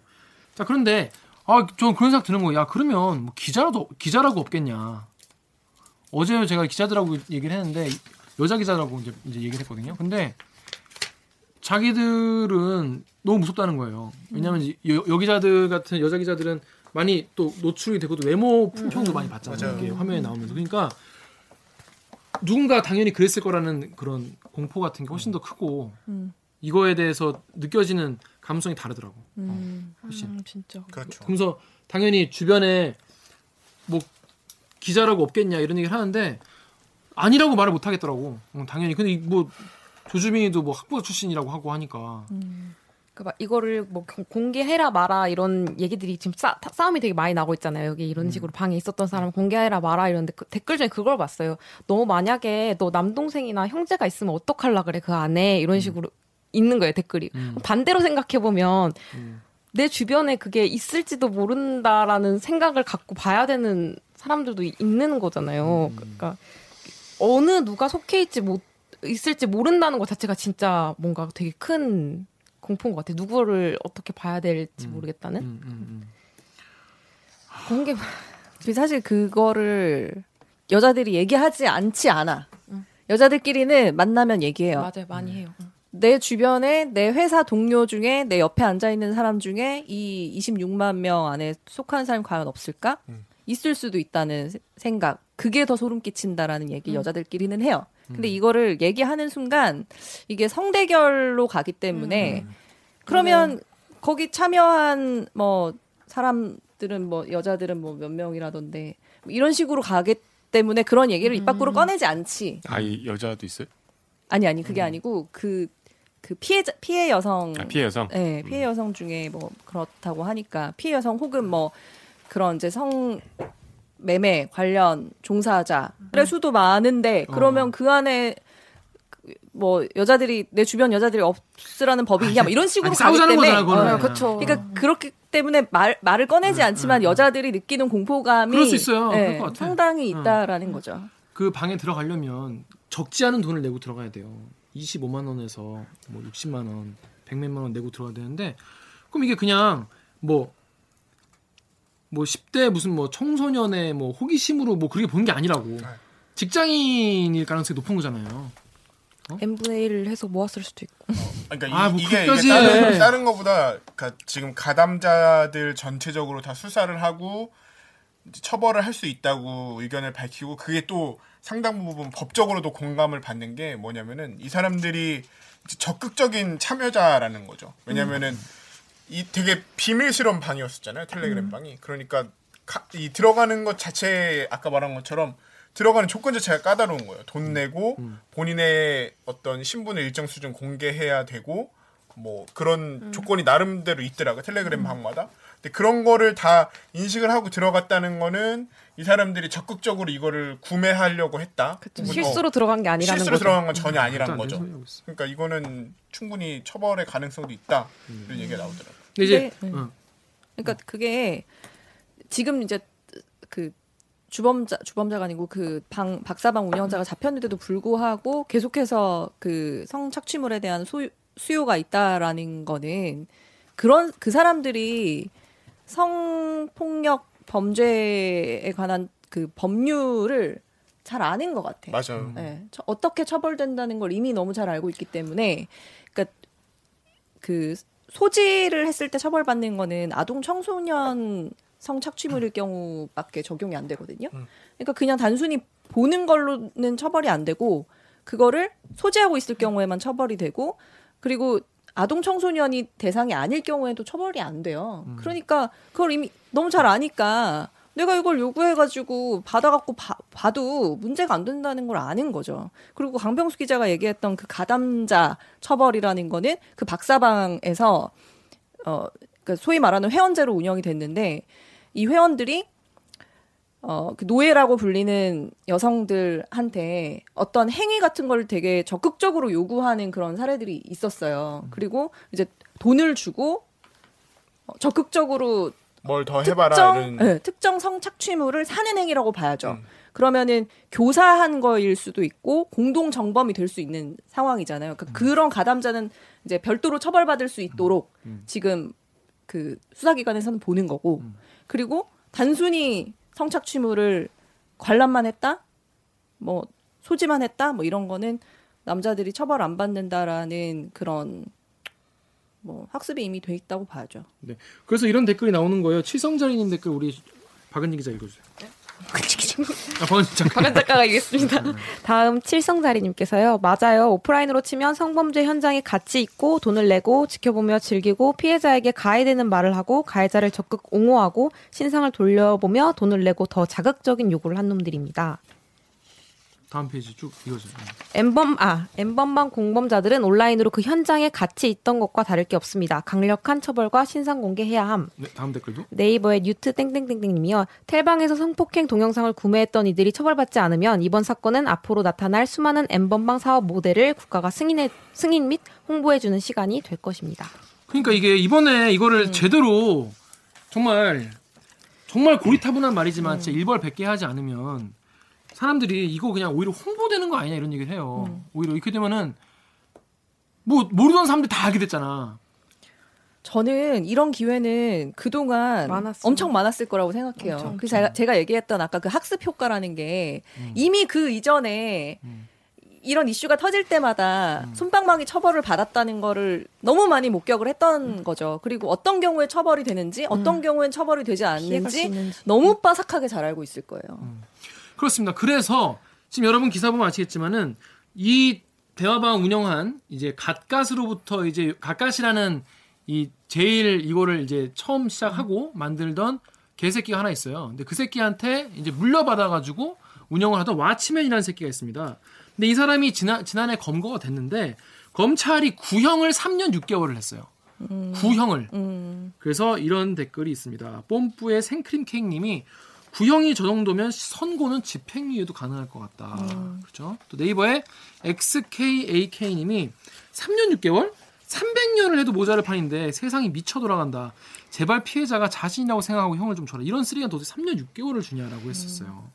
자 그런데 아전 그런 생각 드는 거야. 야 그러면 뭐 기자라도 기자라고 없겠냐. 어제 제가 기자들하고 얘기를 했는데 여자 기자라고 이제, 이제 얘기를 했거든요. 근데 자기들은 너무 무섭다는 거예요. 왜냐하면 이 여, 여기자들 같은 여자 기자들은 많이 또 노출이 되고 또 외모 품평도 많이 받잖아요. 이게 화면에 나오면서 그러니까 누군가 당연히 그랬을 거라는 그런 공포 같은 게 훨씬 더 크고 음. 이거에 대해서 느껴지는 감성이 다르더라고. 음. 훨씬. 음, 진짜. 그렇죠. 그래서 당연히 주변에 뭐 기자라고 없겠냐 이런 얘기를 하는데 아니라고 말을 못 하겠더라고. 응, 당연히 근데 뭐 조주빈이도 뭐 학부모 출신이라고 하고 하니까 그막 이거를 뭐 공- 공개해라 마라 이런 얘기들이 지금 싸, 타- 싸움이 되게 많이 나고 있잖아요. 여기 이런 식으로 방에 있었던 사람 공개해라 마라 이런데 그 댓글 중에 그걸 봤어요. 너 만약에 너 남동생이나 형제가 있으면 어떡할라 그래 그 안에 이런 식으로 있는 거예요 댓글이. 음. 반대로 생각해 보면 음. 내 주변에 그게 있을지도 모른다라는 생각을 갖고 봐야 되는 사람들도 이- 있는 거잖아요. 음. 그러니까 어느 누가 속해 있지 못 있을지 모른다는 것 자체가 진짜 뭔가 되게 큰 공포인 것 같아요. 누구를 어떻게 봐야 될지 모르겠다는 음, 음, 음. 공개 근데 사실 그거를 여자들이 얘기하지 않지 않아. 여자들끼리는 만나면 얘기해요. 맞아요 많이 해요. 내 주변에 내 회사 동료 중에 내 옆에 앉아 있는 사람 중에 이 26만 명 안에 속하는 사람이 과연 없을까? 있을 수도 있다는 세- 생각. 그게 더 소름 끼친다라는 얘기 여자들끼리는 해요. 근데 이거를 얘기하는 순간 이게 성대결로 가기 때문에 그러면 거기 참여한 뭐 사람들은 뭐 여자들은 뭐 몇 명이라던데 뭐 이런 식으로 가기 때문에 그런 얘기를 입 밖으로 꺼내지 않지. 아 이 여자도 있어요? 아니 아니 그게 아니고 그그 피해자 피해 여성 아, 피해 여성. 네, 피해 여성 중에 뭐 그렇다고 하니까 피해 여성 혹은 뭐 그런 이제 성 매매 관련 종사자의 수도 많은데 그러면 그 안에 뭐 여자들이 내 주변 여자들이 없으라는 법이 있냐 뭐 이런 식으로 아니, 가기 때문에 거잖아. 어, 그쵸. 그러니까 그렇기 때문에 말 말을 꺼내지 않지만 여자들이 느끼는 공포감이 그럴 수 있어요. 예, 그럴 것 같아. 상당히 있다라는 거죠. 그 방에 들어가려면 적지 않은 돈을 내고 들어가야 돼요. 25만 원에서 뭐 60만 원, 100몇만 원 내고 들어가야 되는데 그럼 이게 그냥 뭐 뭐 10대 무슨 뭐 청소년의 뭐 호기심으로 뭐 그렇게 보는 게 아니라고. 직장인일 가능성이 높은 거잖아요. n분의 1을 해서 모았을 수도 있고. 그러니까 아, 이, 뭐게 그까지 다른, 해. 다른 거보다 그러니까 지금 가담자들 전체적으로 다 수사를 하고 처벌을 할 수 있다고 의견을 밝히고 그게 또 상당 부분 법적으로도 공감을 받는 게 뭐냐면은 이 사람들이 적극적인 참여자라는 거죠. 왜냐면은 이 되게 비밀스러운 방이었었잖아요 텔레그램 방이. 그러니까 가- 이 들어가는 것 자체 아까 말한 것처럼 들어가는 조건 자체가 까다로운 거예요. 돈 내고 본인의 어떤 신분을 일정 수준 공개해야 되고 뭐 그런 조건이 나름대로 있더라고요. 텔레그램 방마다. 근데 그런 거를 다 인식을 하고 들어갔다는 거는 이 사람들이 적극적으로 이거를 구매하려고 했다. 실수로 어, 들어간 게 아니라는 실수로 거죠. 들어간 건 전혀 말도 아니라는 거죠. 그러니까 이거는 충분히 처벌의 가능성도 있다. 이런 얘기가 나오더라고요. 근데 이제 근데, 어. 그러니까 그게 지금 이제 그 주범자 주범자가 아니고 그 방 박사방 운영자가 잡혔는데도 불구하고 계속해서 그 성착취물에 대한 소, 수요가 있다라는 거는 그런 그 사람들이 성폭력 범죄에 관한 그 법률을 잘 아는 것 같아요. 맞아요. 네, 처- 어떻게 처벌된다는 걸 이미 너무 잘 알고 있기 때문에 그러니까 그 소지를 했을 때 처벌받는 거는 아동 청소년 성착취물일 경우밖에 적용이 안 되거든요. 그러니까 그냥 단순히 보는 걸로는 처벌이 안 되고 그거를 소지하고 있을 경우에만 처벌이 되고 그리고 아동 청소년이 대상이 아닐 경우에도 처벌이 안 돼요. 그러니까 그걸 이미 너무 잘 아니까 내가 이걸 요구해가지고 받아갖고 봐, 봐도 문제가 안 된다는 걸 아는 거죠. 그리고 강병수 기자가 얘기했던 그 가담자 처벌이라는 거는 그 박사방에서 어, 그 소위 말하는 회원제로 운영이 됐는데 이 회원들이 어, 그 노예라고 불리는 여성들한테 어떤 행위 같은 걸 되게 적극적으로 요구하는 그런 사례들이 있었어요. 그리고 이제 돈을 주고 어, 적극적으로 뭘 더 해봐라 특정, 이런. 네, 특정 성착취물을 사는 행위라고 봐야죠. 음. 그러면은 교사한 거일 수도 있고 공동 정범이 될 수 있는 상황이잖아요. 음. 그러니까 그런 가담자는 이제 별도로 처벌받을 수 있도록 음. 지금 그 수사기관에서는 보는 거고 그리고 단순히 성착취물을 관람만 했다, 뭐 소지만 했다, 뭐 이런 거는 남자들이 처벌 안 받는다라는 그런 뭐 학습이 이미 돼 있다고 봐야죠. 네. 그래서 이런 댓글이 나오는 거예요. 칠성자리님 댓글 우리 박은진 기자 읽어주세요. 아, 작가. 박은 작가 가 이겠습니다. 다음 칠성자리님께서요. 맞아요. 오프라인으로 치면 성범죄 현장에 같이 있고 돈을 내고 지켜보며 즐기고 피해자에게 가해되는 말을 하고 가해자를 적극 옹호하고 신상을 돌려보며 돈을 내고 더 자극적인 요구를 한 놈들입니다. 다음 페이지 쭉 읽어주세요. n번 아 n번방 공범자들은 온라인으로 그 현장에 같이 있던 것과 다를 게 없습니다. 강력한 처벌과 신상 공개해야 함. 네, 다음 댓글도. 네이버의 뉴트 땡땡땡땡님이요. 텔방에서 성폭행 동영상을 구매했던 이들이 처벌받지 않으면 이번 사건은 앞으로 나타날 수많은 n번방 사업 모델을 국가가 승인해, 승인 및 홍보해주는 시간이 될 것입니다. 그러니까 이게 이번에 이거를 제대로 정말 정말 고리타분한 말이지만 진짜 일벌 100개 하지 않으면 사람들이 이거 그냥 오히려 홍보되는 거 아니냐 이런 얘기를 해요. 오히려 이렇게 되면은 뭐 모르던 사람들이 다 알게 됐잖아. 저는 이런 기회는 그동안 많았어요. 엄청 많았을 거라고 생각해요. 엄청. 그래서 제가, 제가 얘기했던 아까 그 학습 효과라는 게 이미 그 이전에 이런 이슈가 터질 때마다 손방망이 처벌을 받았다는 거를 너무 많이 목격을 했던 거죠. 그리고 어떤 경우에 처벌이 되는지, 어떤 경우엔 처벌이 되지 않는지. 너무 빠삭하게 잘 알고 있을 거예요. 그렇습니다. 그래서 지금 여러분 기사 보면 아시겠지만은 이 대화방 운영한 이제 갓갓으로부터 이제 갓갓이라는 이 제일 이거를 이제 처음 시작하고 만들던 개새끼가 하나 있어요. 근데 그 새끼한테 이제 물려받아 가지고 운영을 하던 와치맨이라는 새끼가 있습니다. 근데 이 사람이 지난 지난해 검거가 됐는데 검찰이 구형을 3년 6개월을 했어요. 구형을. 음, 그래서 이런 댓글이 있습니다. 뽐뿌의 생크림 케이크님이 구형이 저 정도면 선고는 집행유예도 가능할 것 같다. 그렇죠? 또 네이버에 XKAK님이 3년 6개월? 300년을 해도 모자를 판인데 세상이 미쳐 돌아간다. 제발 피해자가 자신이라고 생각하고 형을 좀 줘라. 이런 쓰레기가 도대체 3년 6개월을 주냐라고 했었어요.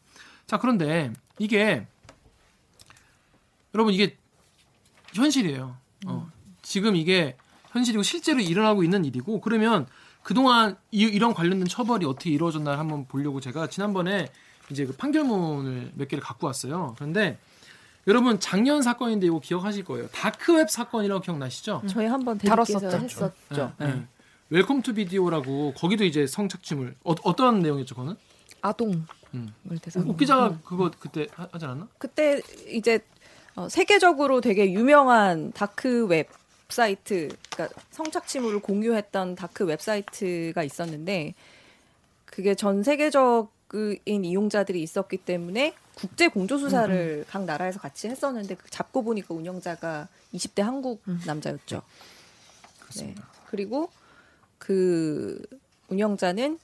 자, 그런데 이게 여러분 이게 현실이에요. 어, 지금 이게 현실이고 실제로 일어나고 있는 일이고 그러면 그동안 이, 이런 관련된 처벌이 어떻게 이루어졌나 한번 보려고 제가 지난번에 이제 그 판결문을 몇 개를 갖고 왔어요. 그런데 여러분 작년 사건인데 이거 기억하실 거예요. 다크웹 사건이라고 기억나시죠? 저희 한번 다뤘었죠. 했었죠. 네. 네. Welcome to Video라고 거기도 이제 성착취물 어, 어떤 내용이었죠, 그거는? 아동. 음. 을 대상. 옥 기자가 그거 그때 하- 하지 않았나? 그때 이제 어, 세계적으로 되게 유명한 다크 웹 사이트, 그러니까 성착취물을 공유했던 다크 웹사이트가 있었는데 그게 전 세계적인 이용자들이 있었기 때문에 국제 공조 수사를 각 나라에서 같이 했었는데 그 잡고 보니까 운영자가 20대 한국 남자였죠. 네. 그리고 그 운영자는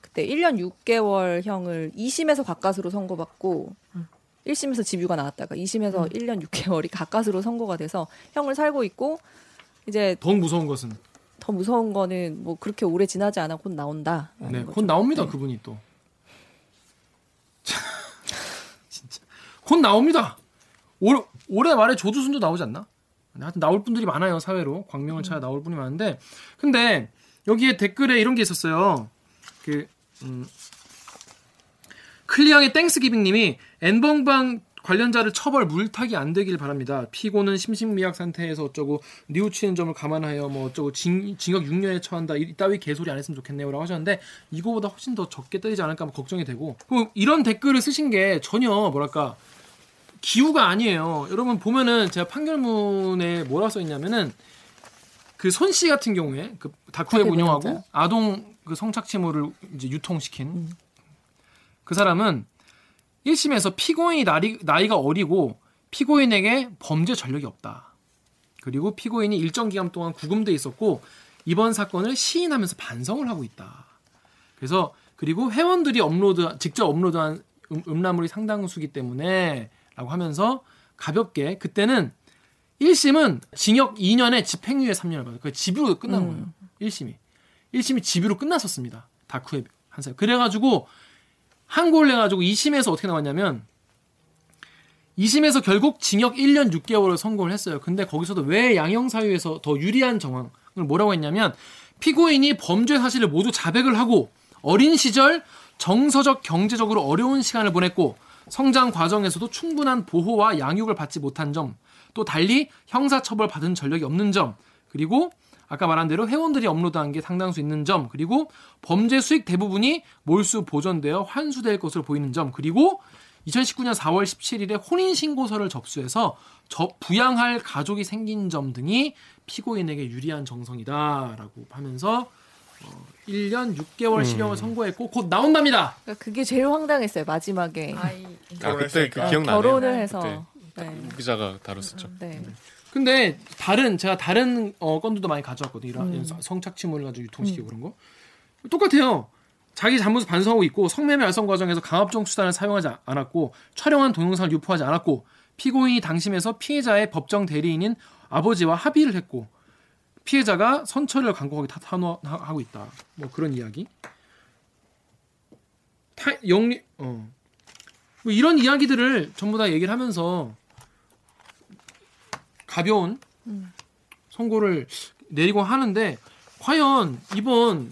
그때 1년 6개월형을 2심에서 가까스로 선고받고 1심에서 집유가 나왔다가 2심에서 1년 6개월이 가까스로 선고가 돼서 형을 살고 있고 이제 더 무서운 것은 더 무서운 거는 뭐 그렇게 오래 지나지 않아 곧 나온다. 네, 곧 나옵니다 그분이 또. <laughs> 진짜 곧 나옵니다. 올 올해 말에 조두순도 나오지 않나? 하여튼 나올 분들이 많아요 사회로 광명을 찾아 나올 분이 많은데 근데 여기에 댓글에 이런 게 있었어요. 그 음, 클리앙의 땡스기빙님이 N번방 관련자를 처벌 물타기 안 되길 바랍니다. 피고는 심신미약 상태에서 어쩌고 뉘우치는 점을 감안하여 뭐 어쩌고 징, 징역 6년에 처한다 이 따위 개소리 안 했으면 좋겠네요라고 하셨는데 이거보다 훨씬 더 적게 때리지 않을까 하면 걱정이 되고 이런 댓글을 쓰신 게 전혀 뭐랄까 기우가 아니에요. 여러분 보면은 제가 판결문에 뭐라 써 있냐면은 그 손 씨 같은 경우에 그 다크웹 운영하고. 아동 그 성착취물을 이제 유통시킨 그 사람은 1심에서 피고인이 나이, 나이가 어리고 피고인에게 범죄 전력이 없다. 그리고 피고인이 일정 기간 동안 구금돼 있었고 이번 사건을 시인하면서 반성을 하고 있다. 그래서 그리고 회원들이 업로드 직접 업로드한 음, 음란물이 상당수기 때문에 라고 하면서 가볍게 그때는 1심은 징역 2년에 집행유예 3년을 받아요. 그 집유로 끝난 거예요. 1심이. 1심이 집유로 끝났었습니다. 다크웹 한 살. 그래가지고 항고를 내가지고 2심에서 어떻게 나왔냐면 2심에서 결국 징역 1년 6개월을 선고를 했어요. 근데 거기서도 왜 양형사유에서 더 유리한 정황을 뭐라고 했냐면 피고인이 범죄 사실을 모두 자백을 하고 어린 시절 정서적 경제적으로 어려운 시간을 보냈고 성장 과정에서도 충분한 보호와 양육을 받지 못한 점, 또 달리 형사처벌 받은 전력이 없는 점, 그리고 아까 말한 대로 회원들이 업로드한 게 상당수 있는 점, 그리고 범죄 수익 대부분이 몰수 보존되어 환수될 것으로 보이는 점, 그리고 2019년 4월 17일에 혼인 신고서를 접수해서 저 부양할 가족이 생긴 점 등이 피고인에게 유리한 정성이다라고 하면서 어, 1년 6개월 실형을 선고했고 곧 나온답니다. 그러니까 그게 제일 황당했어요 마지막에 아 그때 그 결혼했으니까. 기억나네요. 결혼을 해서 네. 우 기자가 다뤘었죠. 네. 근데 다른 제가 다른 어, 건들도 많이 가져왔거든요. 이런 이런 성착취물을 가지고 유통시키고 그런 거 똑같아요. 자기 잘못을 반성하고 있고 성매매 알선 과정에서 강압적 수단을 사용하지 아- 않았고 촬영한 동영상을 유포하지 않았고 피고인이 당심에서 피해자의 법정 대리인인 아버지와 합의를 했고 피해자가 선처를 간곡하게 탓하고 있다. 뭐 그런 이야기. 타, 영리 어. 뭐 이런 이야기들을 전부 다 얘기를 하면서 가벼운 선고를 내리고 하는데 과연 이번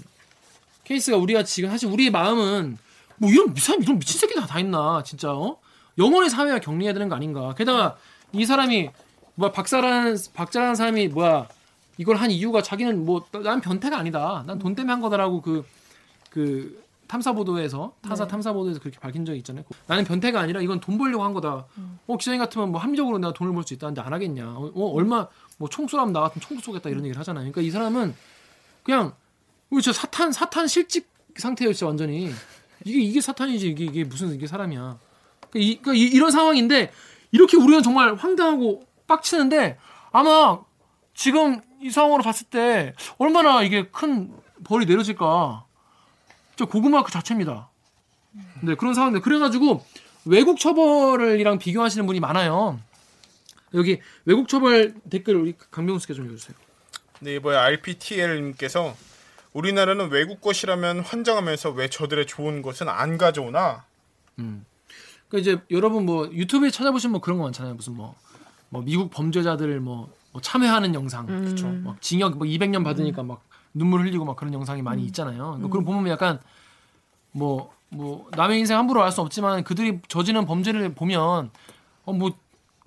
케이스가 우리가 지금 사실 우리의 마음은 뭐 이런 사람 이런 미친 새끼 다, 다 있나 진짜 어? 영원히 사회와 격리해야 되는 거 아닌가. 게다가 이 사람이 뭐야 박사라는 박자라는 사람이 뭐야 이걸 한 이유가 자기는 뭐 난 변태가 아니다. 난 돈 때문에 한 거다라고 그그 탐사 보도에서 타사 탐사 보도에서 그렇게 밝힌 적이 있잖아요. 나는 변태가 아니라 이건 돈 벌려고 한 거다. 어 기자님 같으면 뭐 합리적으로 내가 돈을 벌 수 있다는데 안 하겠냐. 어, 어, 얼마 뭐총 쏘라면 나 같으면 총 쏘겠다 이런 얘기를 하잖아요. 그러니까 이 사람은 그냥 우리 저 사탄 사탄 실직 상태예요, 진짜 완전히. 이게 이게 사탄이지 이게 이게 무슨 이게 사람이야. 그러니까, 이, 그러니까 이, 이런 상황인데 이렇게 우리는 정말 황당하고 빡치는데 아마 지금 이 상황으로 봤을 때 얼마나 이게 큰 벌이 내려질까. 진짜 고구마 그 자체입니다. 네 그런 상황인데 그래가지고 외국 처벌이랑 비교하시는 분이 많아요. 여기 외국 처벌 댓글 우리 강병수 씨가 좀 읽어주세요. 네, 이번에 RPTL님께서 우리나라는 외국 것이라면 환장하면서 왜 저들의 좋은 것은 안 가져오나? 그 이제 여러분 뭐 유튜브에 찾아보시면 뭐 그런 거 많잖아요. 무슨 뭐, 뭐 미국 범죄자들 뭐, 뭐 참회하는 영상, 그렇죠. 막 징역 뭐 200년 받으니까 막 눈물 흘리고 막 그런 영상이 많이 있잖아요. 그 그런 보면 약간 뭐 뭐 남의 인생 함부로 알 수 없지만 그들이 저지른 범죄를 보면 어 뭐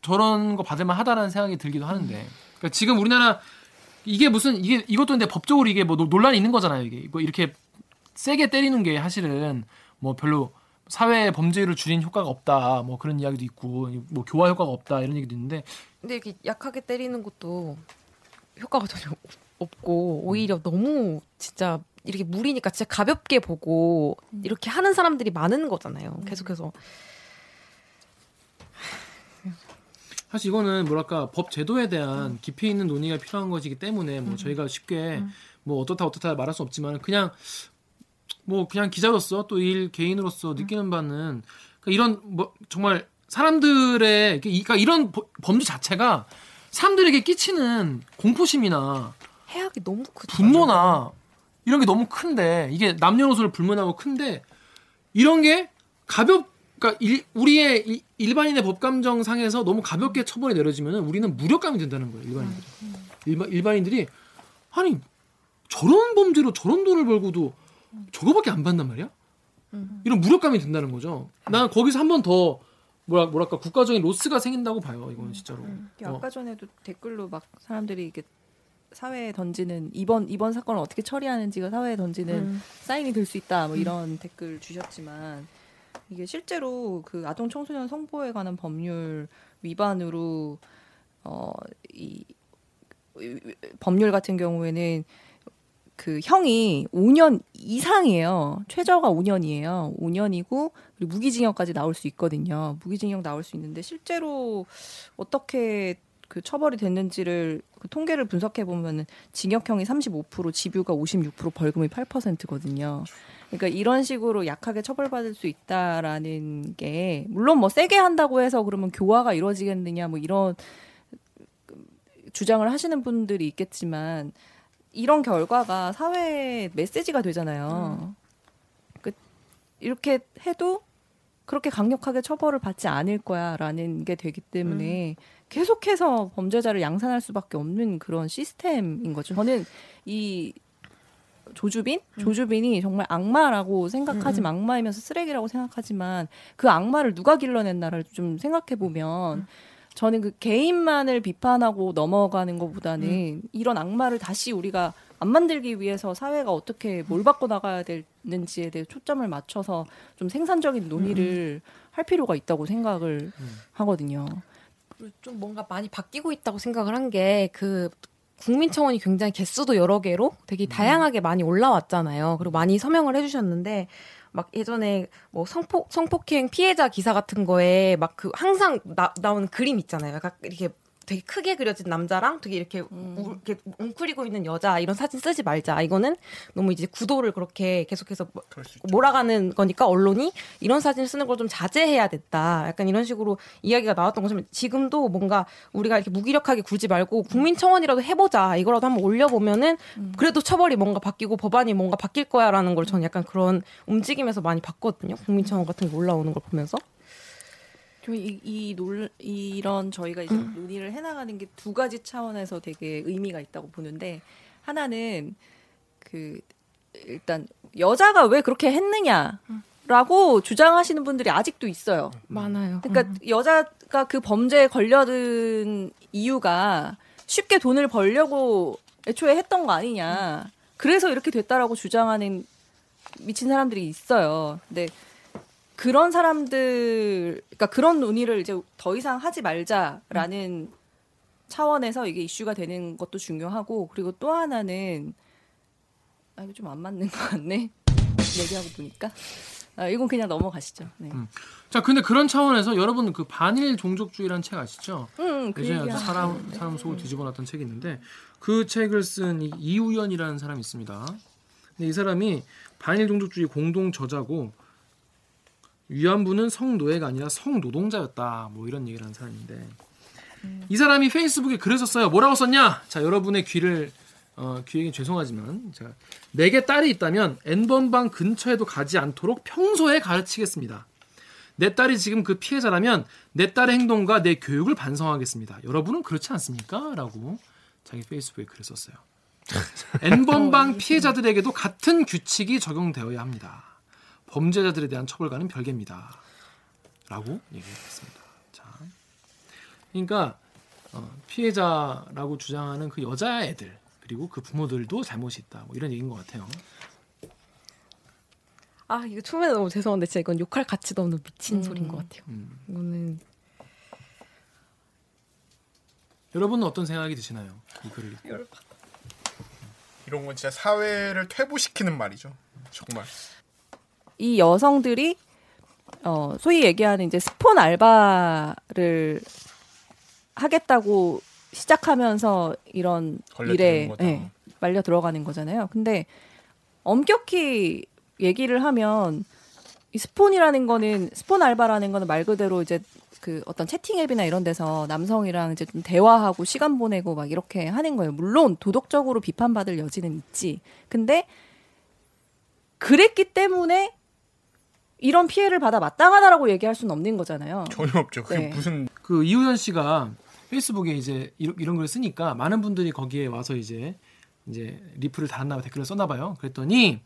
저런 거 받을만 하다라는 생각이 들기도 하는데 그러니까 지금 우리나라 이게 무슨 이게 이것도 근데 법적으로 이게 뭐 노- 논란이 있는 거잖아요. 이게 뭐 이렇게 세게 때리는 게 사실은 뭐 별로 사회 범죄를 줄인 효과가 없다. 뭐 그런 이야기도 있고 뭐 교화 효과가 없다 이런 얘기도 있는데 근데 이렇게 약하게 때리는 것도 효과가 전혀 없- 없고 오히려 너무 진짜 이렇게 물이니까 진짜 가볍게 보고 이렇게 하는 사람들이 많은 거잖아요. 계속해서. 사실 이거는 뭐랄까 법 제도에 대한 깊이 있는 논의가 필요한 것이기 때문에 뭐 저희가 쉽게 뭐 어떻다 어떻다 말할 수 없지만 그냥 뭐 그냥 기자로서 또 일 개인으로서 느끼는 바는 그러니까 이런 뭐 정말 사람들의 그러니까 이런 버- 범죄 자체가 사람들에게 끼치는 공포심이나 해악이 너무 크죠. 분노나 이런 게 너무 큰데 이게 남녀노소를 불문하고 큰데 이런 게 가볍 그러니까 일, 우리의 이- 일반인의 법감정 상에서 너무 가볍게 처벌이 내려지면 우리는 무력감이 된다는 거예요 일반인들이. 일반, 일반인들이 아니 저런 범죄로 저런 돈을 벌고도 저거밖에 안 받단 말이야? 이런 무력감이 든다는 거죠. 난 거기서 한 번 더 뭐라 뭐랄까 국가적인 로스가 생긴다고 봐요 이거는 진짜로. 이게 어. 아까 전에도 댓글로 막 사람들이 이게 사회에 던지는 이번 이번 사건을 어떻게 처리하는지가 사회에 던지는 음. 사인이 될 수 있다 뭐 이런 댓글 주셨지만 이게 실제로 그 아동 청소년 성보에 관한 법률 위반으로 어이 법률 같은 경우에는 그 형이 5년 이상이에요. 최저가 5년이에요. 5년이고 그리고 무기징역까지 나올 수 있거든요. 무기징역 나올 수 있는데 실제로 어떻게 그 처벌이 됐는지를 그 통계를 분석해 보면은 징역형이 35%, 집유가 56%, 벌금이 8%거든요. 그러니까 이런 식으로 약하게 처벌받을 수 있다라는 게 물론 뭐 세게 한다고 해서 그러면 교화가 이루어지겠느냐 뭐 이런 주장을 하시는 분들이 있겠지만 이런 결과가 사회에 메시지가 되잖아요. 그 이렇게 해도 그렇게 강력하게 처벌을 받지 않을 거야라는 게 되기 때문에 계속해서 범죄자를 양산할 수밖에 없는 그런 시스템인 거죠. 저는 이 조주빈, 조주빈이 정말 악마라고 생각하지만 악마이면서 쓰레기라고 생각하지만 그 악마를 누가 길러냈나를 좀 생각해 보면 저는 그 개인만을 비판하고 넘어가는 것보다는 이런 악마를 다시 우리가 안 만들기 위해서 사회가 어떻게 뭘 바꿔 나가야 되는지에 대해 초점을 맞춰서 좀 생산적인 논의를 할 필요가 있다고 생각을 하거든요. 그리고 좀 뭔가 많이 바뀌고 있다고 생각을 한 게 그 국민청원이 굉장히 개수도 여러 개로 되게 다양하게 많이 올라왔잖아요. 그리고 많이 서명을 해주셨는데 막 예전에 뭐 성폭 성폭행 피해자 기사 같은 거에 막 그 항상 나, 나오는 그림 있잖아요. 약간 이렇게 되게 크게 그려진 남자랑 되게 이렇게, 우- 이렇게 웅크리고 있는 여자 이런 사진 쓰지 말자. 이거는 너무 이제 구도를 그렇게 계속해서 뭐-. 몰아가는 거니까 언론이 이런 사진을 쓰는 걸 좀 자제해야 됐다. 약간 이런 식으로 이야기가 나왔던 것처럼 지금도 뭔가 우리가 이렇게 무기력하게 굴지 말고 국민청원이라도 해보자. 이거라도 한번 올려보면은 그래도 처벌이 뭔가 바뀌고 법안이 뭔가 바뀔 거야라는 걸 저는 약간 그런 움직임에서 많이 봤거든요. 국민청원 같은 게 올라오는 걸 보면서. 이, 이 논, 이런 저희가 이제 논의를 해나가는 게 두 가지 차원에서 되게 의미가 있다고 보는데 하나는 그 일단 여자가 왜 그렇게 했느냐 라고 주장하시는 분들이 아직도 있어요. 많아요. 그러니까 여자가 그 범죄에 걸려든 이유가 쉽게 돈을 벌려고 애초에 했던 거 아니냐. 그래서 이렇게 됐다라고 주장하는 미친 사람들이 있어요. 근데 그런 사람들, 그러니까 그런 논의를 이제 더 이상 하지 말자라는 차원에서 이게 이슈가 되는 것도 중요하고 그리고 또 하나는 아 이거 좀 안 맞는 것 같네. 얘기하고 보니까 아 이건 그냥 넘어가시죠. 네. 자 근데 그런 차원에서 여러분 그 반일 종족주의라는 책 아시죠? 음, 그 예전에 얘기야. 아주 사람 사람 속을 뒤집어놨던 책이 있는데 그 책을 쓴 이- 이우연이라는 사람이 있습니다. 근데 이 사람이 반일 종족주의 공동 저자고 위안부는 성노예가 아니라 성노동자였다. 뭐 이런 얘기를 하는 사람인데 이 사람이 페이스북에 글을 썼어요. 뭐라고 썼냐? 자 여러분의 귀를 어, 귀에게 죄송하지만 제가 내게 딸이 있다면 N번방 근처에도 가지 않도록 평소에 가르치겠습니다. 내 딸이 지금 그 피해자라면 내 딸의 행동과 내 교육을 반성하겠습니다. 여러분은 그렇지 않습니까? 라고 자기 페이스북에 글을 썼어요. <laughs> N번방 피해자들에게도 같은 규칙이 적용되어야 합니다. 범죄자들에 대한 처벌과는 별개입니다. 라고 얘기했습니다. 자, 그러니까 어, 피해자라고 주장하는 그 여자애들 그리고 그 부모들도 잘못이 있다. 뭐 이런 얘기인 것 같아요. 아 이거 처음에 너무 죄송한데 진짜 이건 욕할 가치도 없는 미친 소리인 것 같아요. 음. 이거는 여러분은 어떤 생각이 드시나요? 이 글을 읽고. 이런 건 진짜 사회를 퇴보시키는 말이죠. 정말. 이 여성들이 어, 소위 얘기하는 이제 스폰 알바를 하겠다고 시작하면서 이런 일에. 예, 말려 들어가는 거잖아요. 근데 엄격히 얘기를 하면 이 스폰이라는 거는 스폰 알바라는 거는 말 그대로 이제 그 어떤 채팅 앱이나 이런 데서 남성이랑 이제 좀 대화하고 시간 보내고 막 이렇게 하는 거예요. 물론 도덕적으로 비판받을 여지는 있지. 근데 그랬기 때문에 이런 피해를 받아 마땅하다라고 얘기할 수는 없는 거잖아요. 전혀 없죠. 그게 네. 무슨 그 이호연 씨가 페이스북에 이제 이런, 이런 글을 쓰니까 많은 분들이 거기에 와서 이제 이제 리플을 달았나 봐 댓글을 썼나 봐요. 그랬더니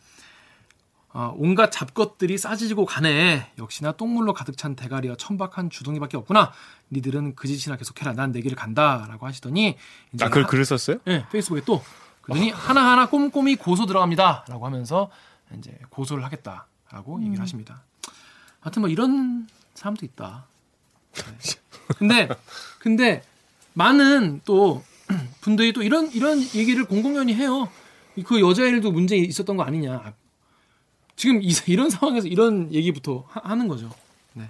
어, 온갖 잡것들이 싸지고 가네. 역시나 똥물로 가득 찬 대가리와 천박한 주둥이밖에 없구나. 니들은 그 짓이나 계속해라. 난 내 길을 간다라고 하시더니 이제 아, 그걸 하- 글을 썼어요? 네, 페이스북에 또 그러더니 하나하나 꼼꼼히 고소 들어갑니다라고 하면서 이제 고소를 하겠다 라고 얘기를 하십니다. 하여튼 뭐 이런 사람도 있다. 네. 근데 근데 많은 또 <clears throat> 분들이 또 이런 이런 얘기를 공공연히 해요. 그 여자애들도 문제 있었던 거 아니냐. 지금 이, <laughs> 이런 상황에서 이런 얘기부터 하, 는 거죠. 네.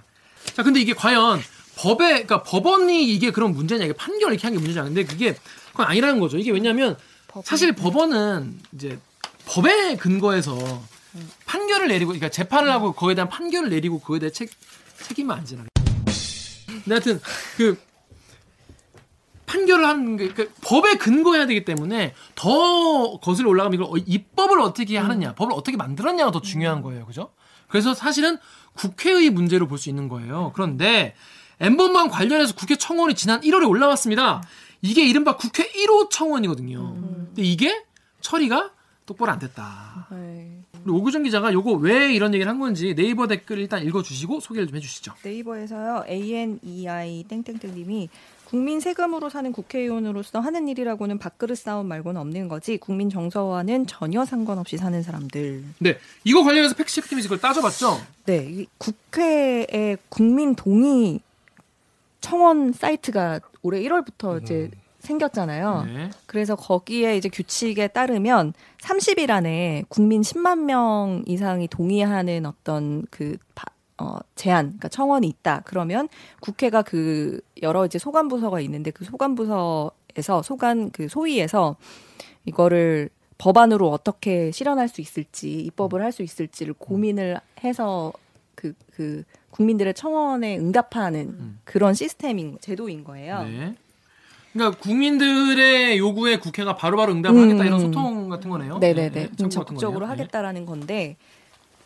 자, 근데 이게 과연 법에, 그러니까 법원이 이게 그런 문제냐, 이게 판결 이렇게 한 게 문제냐. 근데 그게 그건 아니라는 거죠. 이게 왜냐면 사실 법원은 이제 법에 근거해서 판결을 내리고, 그러니까 재판을 하고 거기에 대한 판결을 내리고 그거에 대해 책, 책임을 안 지나. 근데 하여튼 그 판결을 하는 게그 법에 근거해야 되기 때문에 더 거슬러 올라가면 이걸 어, 입법을 어떻게 하느냐, 법을 어떻게 만들었냐가 더 중요한 거예요, 그죠? 그래서 사실은 국회의 문제로 볼 수 있는 거예요. 그런데 엠번방 관련해서 국회 청원이 지난 1월에 올라왔습니다. 이게 이른바 국회 1호 청원이거든요. 근데 이게 처리가 똑바로 안 됐다. 네. 우리 오규정 기자가 요거 왜 이런 얘기를 한 건지 네이버 댓글 일단 읽어주시고 소개를 좀 해주시죠. 네이버에서요 ANEI 땡땡땡님이 국민 세금으로 사는 국회의원으로서 하는 일이라고는 밥그릇 싸움 말고는 없는 거지 국민 정서와는 전혀 상관없이 사는 사람들. 네, 이거 관련해서 팩트체크팀이 그걸 따져봤죠. 네, 이 국회의 국민 동의 청원 사이트가 올해 1월부터 이제 생겼잖아요. 네. 그래서 거기에 이제 규칙에 따르면 30일 안에 국민 10만 명 이상이 동의하는 어떤 그 바- 어, 제안, 그러니까 청원이 있다. 그러면 국회가 그 여러 이제 소관 부서가 있는데 그 소관 부서에서 소관 그 소위에서 이거를 법안으로 어떻게 실현할 수 있을지 입법을 할 수 있을지를 고민을 해서 그, 그 국민들의 청원에 응답하는 음. 그런 시스템인 제도인 거예요. 네. 그러니까 국민들의 요구에 국회가 바로바로 응답을 음. 하겠다 이런 소통 같은 거네요. 네네네. 네, 같은 적극적으로. 네. 하겠다라는 건데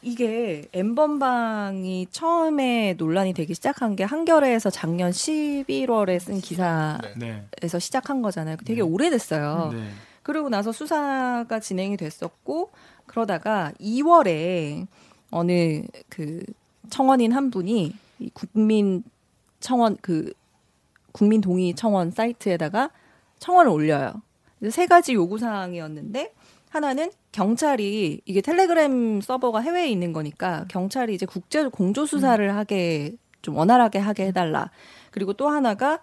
이게 엠번방이 처음에 논란이 되기 시작한 게 한겨레에서 작년 11월에 쓴 기사에서 네. 네. 시작한 거잖아요. 되게 네. 오래됐어요. 네. 그리고 나서 수사가 진행이 됐었고 그러다가 2월에 어느 그 청원인 한 분이 이 국민 청원 그 국민 동의 청원 사이트에다가 청원을 올려요. 세 가지 요구 사항이었는데 하나는 경찰이 이게 텔레그램 서버가 해외에 있는 거니까 경찰이 이제 국제 공조 수사를 하게 좀 원활하게 하게 해달라. 그리고 또 하나가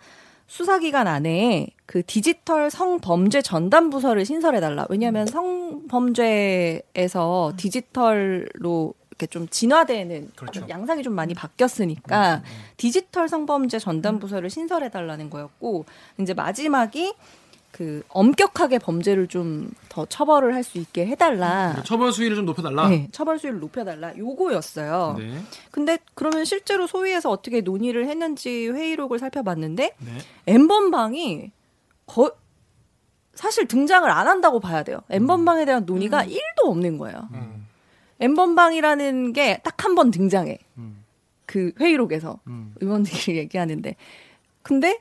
수사기간 안에 그 디지털 성범죄 전담 부서를 신설해달라. 왜냐하면 성범죄에서 디지털로 이렇게 좀 진화되는 그렇죠. 양상이 좀 많이 바뀌었으니까 디지털 성범죄 전담 부서를 신설해 달라는 거였고 이제 마지막이 그 엄격하게 범죄를 좀 더 처벌을 할 수 있게 해달라. 처벌 수위를 좀 높여달라. 네, 처벌 수위를 높여달라. 요거였어요. 네. 근데 그러면 실제로 소위에서 어떻게 논의를 했는지 회의록을 살펴봤는데 네. 엠번방이 거 사실 등장을 안 한다고 봐야 돼요. 음. 엠번방에 대한 논의가 1도 없는 거예요. 음. 엠번방이라는 게 딱 한 번 등장해. 음. 그 회의록에서 음. 의원들이 <laughs> 얘기하는데. 근데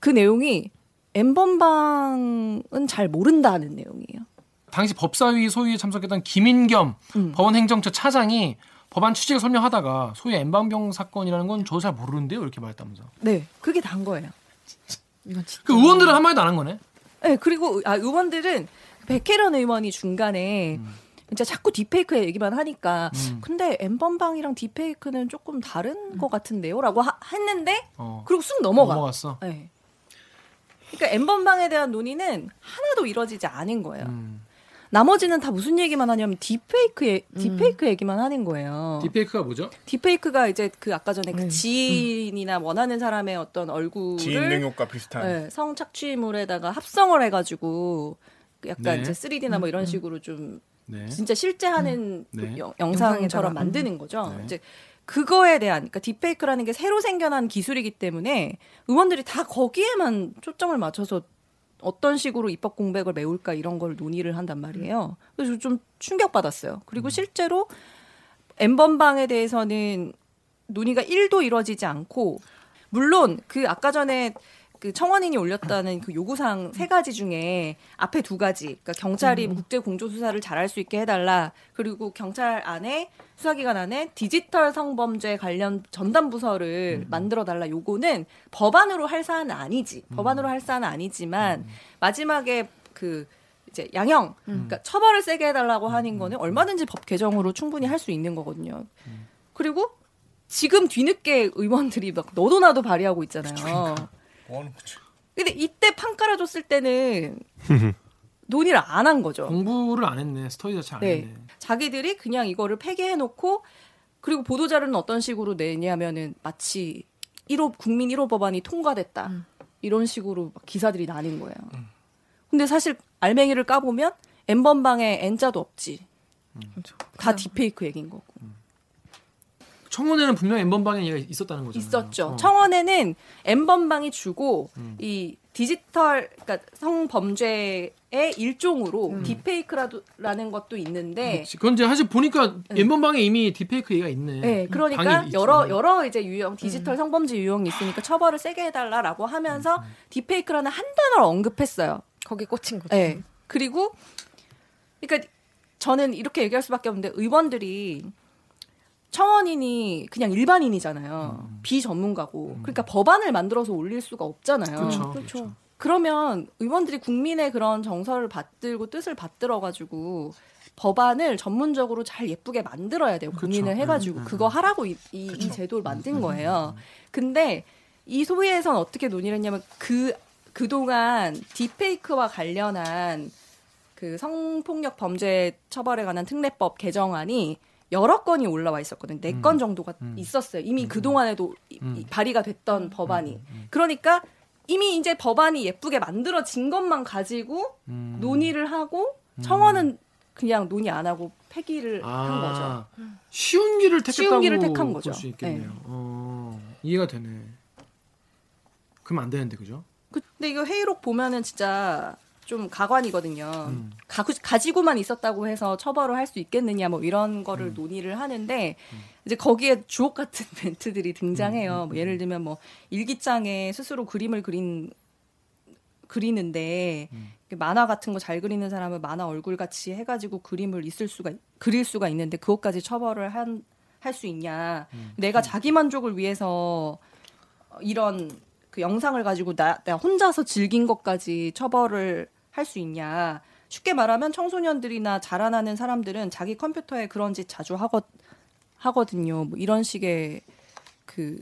그 내용이 엠번방은 잘 모른다는 내용이에요. 당시 법사위 소위에 참석했던 김인겸 음. 법원행정처 차장이 법안 취지를 설명하다가 소위 엠방병 사건이라는 건 저도 잘 모르는데요 이렇게 말했다면서. 네, 그게 단 거예요. 이건 진짜. 그 의원들은 한 마디도 안 한 거네. 네, 그리고 아, 의원들은 백혜련 의원이 중간에 음. 진짜 자꾸 딥페이크 얘기만 하니까 음. 근데 엠번방이랑 딥페이크는 조금 다른 것 같은데요라고 하- 했는데 어. 그리고 쑥 넘어가. 넘어갔어. 네. 그러니까 엠번방에 대한 논의는 하나도 이루어지지 않은 거예요. 음. 나머지는 다 무슨 얘기만 하냐면 딥페이크 예- 딥페이크 얘기만 하는 거예요. 딥페이크가 뭐죠? 딥페이크가 이제 그 아까 전에 그 음. 지인이나 원하는 사람의 어떤 얼굴을 지인 능욕과 비슷한. 네, 성착취물에다가 합성을 해가지고 그 약간 네. 이제 3D나 뭐 이런 식으로 좀 네. 진짜 실제 하는 네. 그 영- 영상처럼. 만드는 거죠. 네. 이제 그거에 대한 그러니까 딥페이크라는 게 새로 생겨난 기술이기 때문에 의원들이 다 거기에만 초점을 맞춰서 어떤 식으로 입법 공백을 메울까 이런 걸 논의를 한단 말이에요. 그래서 좀 충격받았어요. 그리고 실제로 엠번방에 대해서는 논의가 1도 이루어지지 않고 물론 그 아까 전에 그 청원인이 올렸다는 그 요구사항 세 가지 중에 앞에 두 가지, 그러니까 경찰이 국제 공조 수사를 잘할 수 있게 해달라. 그리고 경찰 안에 수사기관 안에 디지털 성범죄 관련 전담 부서를 만들어 달라. 요거는 법안으로 할 사안은 아니지. 법안으로 할 사안은 아니지만 마지막에 그 이제 양형, 그러니까 처벌을 세게 해달라고 하는 거는 얼마든지 법 개정으로 충분히 할 수 있는 거거든요. 그리고 지금 뒤늦게 의원들이 막 너도 나도 발의하고 있잖아요. 뭐 하는 거지? 근데 이때 판 깔아줬을 때는 <laughs> 논의를 안 한 거죠. 공부를 안 했네. 스터디 자체 안 네. 했네. 자기들이 그냥 이거를 폐기해놓고 그리고 보도자료는 어떤 식으로 내냐면은 마치 1호 국민 1호 법안이 통과됐다 이런 식으로 막 기사들이 나는 거예요. 근데 사실 알맹이를 까보면 N번방에 N자도 없지. 다 딥페이크 얘기인 거고. 청원에는 분명 엠번방의 얘기가 있었다는 거죠. 있었죠. 청원에는 N번방이 주고 이 디지털 그러니까 성범죄의 일종으로 딥페이크라는 것도 있는데 그건 이제 사실 보니까 엠번방에 이미 딥페이크 얘기가 있네. 네, 그러니까 방이 여러 있지. 여러 이제 유형 디지털 성범죄 유형이 있으니까 처벌을 세게 해달라라고 하면서 딥페이크라는 한 단어를 언급했어요. 거기 꽂힌 거죠. 네. 그리고 그러니까 저는 이렇게 얘기할 수밖에 없는데 의원들이 청원인이 그냥 일반인이잖아요. 비전문가고. 그러니까 법안을 만들어서 올릴 수가 없잖아요. 그렇죠. 그렇죠. 그러면 의원들이 국민의 그런 정서를 받들고 뜻을 받들어 가지고 법안을 전문적으로 잘 예쁘게 만들어야 돼요. 고민을 그쵸. 해가지고 음, 음, 그거 하라고 이, 이, 이 제도를 만든 거예요. 근데 이 소위에선 어떻게 논의를 했냐면 그 그동안 딥페이크와 관련한 그 성폭력 범죄 처벌에 관한 특례법 개정안이 여러 건이 올라와 있었거든요. 네 건 정도가 있었어요. 이미 그 동안에도 이- 이 발의가 됐던 법안이. 그러니까 이미 이제 법안이 예쁘게 만들어진 것만 가지고 음. 논의를 하고 청원은 그냥 논의 안 하고 폐기를 아, 한 거죠. 쉬운 길을 택했다고 쉬운 길을 택한 거죠. 볼수 있겠네요. 네. 어, 이해가 되네. 그럼 안 되는데 그죠? 그- 근데 이거 회의록 보면은 진짜 좀 가관이거든요. 음. 가, 가지고만 있었다고 해서 처벌을 할 수 있겠느냐 뭐 이런 거를 음. 논의를 하는데 이제 거기에 주옥 같은 <laughs> 멘트들이 등장해요. 음, 뭐 예를 들면 뭐 일기장에 스스로 그림을 그린 그리는데 음. 만화 같은 거 잘 그리는 사람은 만화 얼굴 같이 해가지고 그림을 있을 수가 그릴 수가 있는데 그것까지 처벌을 한 할 수 있냐? 음. 내가 자기 만족을 위해서 이런 그 영상을 가지고 나, 나 혼자서 즐긴 것까지 처벌을 할 수 있냐. 쉽게 말하면 청소년들이나 자라나는 사람들은 자기 컴퓨터에 그런 짓 자주 하거, 하거든요. 뭐 이런 식의 그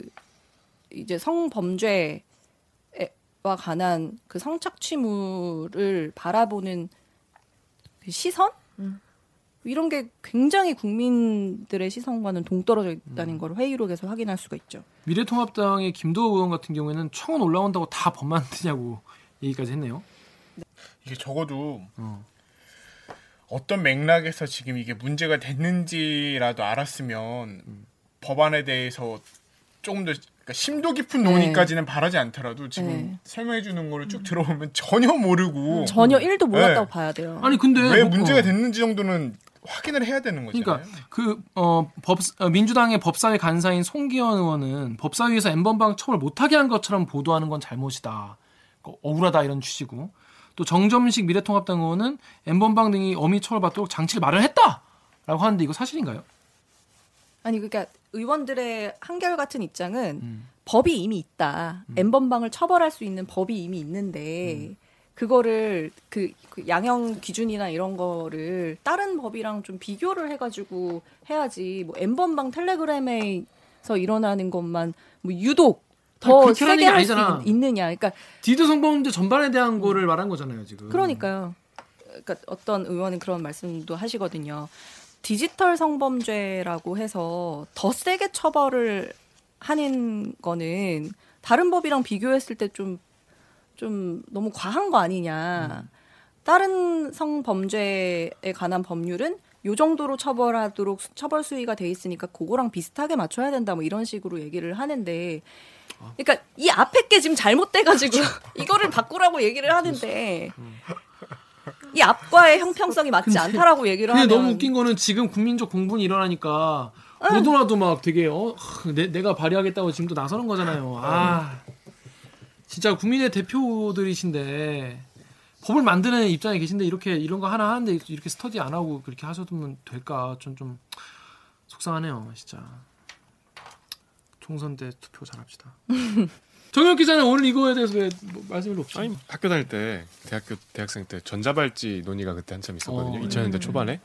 이제 성범죄와 관한 그 성착취물을 바라보는 그 시선? 이런 게 굉장히 국민들의 시선과는 동떨어져 있다는 걸 회의록에서 확인할 수가 있죠. 미래통합당의 김도우 의원 같은 경우에는 청원 올라온다고 다 법 만드냐고 얘기까지 했네요. 이게 적어도 어. 어떤 맥락에서 지금 이게 문제가 됐는지라도 알았으면 법안에 대해서 조금 더 그러니까 심도 깊은 네. 논의까지는 바라지 않더라도 지금 네. 설명해 주는 거를 쭉 들어보면 전혀 모르고 전혀 1도 몰랐다고 네. 봐야 돼요. 아니 근데 왜 뭐- 문제가 어. 됐는지 정도는 확인을 해야 되는 거잖아요. 그러니까 그 어, 법 어, 민주당의 법사위 간사인 송기현 의원은 법사위에서 엠번방 처벌 못하게 한 것처럼 보도하는 건 잘못이다. 그 억울하다 이런 취지고 또 정점식 미래통합당 의원은 엠번방 등이 엄히 처벌받도록 장치를 마련했다라고 하는데 이거 사실인가요? 아니 그러니까 의원들의 한결 같은 입장은 음. 법이 이미 있다. 엠번방을 처벌할 수 있는 법이 이미 있는데 그거를 그, 그 양형 기준이나 이런 거를 다른 법이랑 좀 비교를 해가지고 해야지. 뭐 엠번방 텔레그램에서 일어나는 것만 뭐 유독 더 하는 세게 게할 수. 있느냐. 그러니까 디드 성범죄 전반에 대한 거를 말한 거잖아요 지금. 그러니까요. 그러니까 어떤 의원은 그런 말씀도 하시거든요. 디지털 성범죄라고 해서 더 세게 처벌을 하는 거는 다른 법이랑 비교했을 때 좀 좀 너무 과한 거 아니냐. 다른 성범죄에 관한 법률은 요 정도로 처벌하도록 수- 처벌 수위가 돼 있으니까 그거랑 비슷하게 맞춰야 된다 뭐 이런 식으로 얘기를 하는데 그러니까 이 앞에 게 지금 잘못돼가지고 <laughs> 이거를 바꾸라고 얘기를 하는데 이 앞과의 형평성이 맞지 않다라고 얘기를 근데 하면 너무 웃긴 거는 지금 국민적 공분이 일어나니까 너도나도 막 되게 어 하, 내, 내가 발의하겠다고 지금 또 나서는 거잖아요. 아 진짜 국민의 대표들이신데 법을 만드는 입장에 계신데 이렇게 이런 거 하나 하는데 이렇게 스터디 안 하고 그렇게 하셔도 될까? 좀 좀 속상하네요 진짜. 총선 때 투표 잘합시다. <laughs> 정혁 기자는 오늘 이거에 대해서 왜 뭐, 말씀을 없죠? 아니 학교 다닐 때 대학교 대학생 때 전자발찌 논의가 그때 한참 있었거든요. 어, 2000년대 초반에.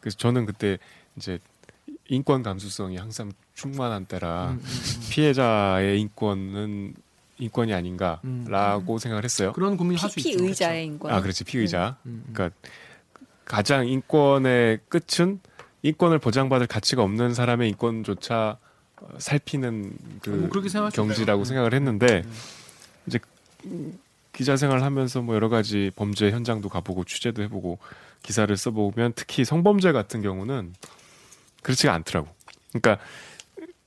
그래서 저는 그때 이제 인권 감수성이 항상 충만한 때라 음, 음, 음. 피해자의 인권은 인권이 아닌가라고 음. 생각을 했어요. 그런 고민을 할수 있죠. 피의자의 인권. 아, 그렇지 피의자. 음, 음. 그러니까 가장 인권의 끝은 인권을 보장받을 가치가 없는 사람의 인권조차 어, 살피는 그뭐 생각할 수 경지라고 있어요. 생각을 했는데 음. 이제 음, 기자 생활 하면서 뭐 여러 가지 범죄 현장도 가보고 취재도 해보고 기사를 써보면 특히 성범죄 같은 경우는 그렇지가 않더라고. 그러니까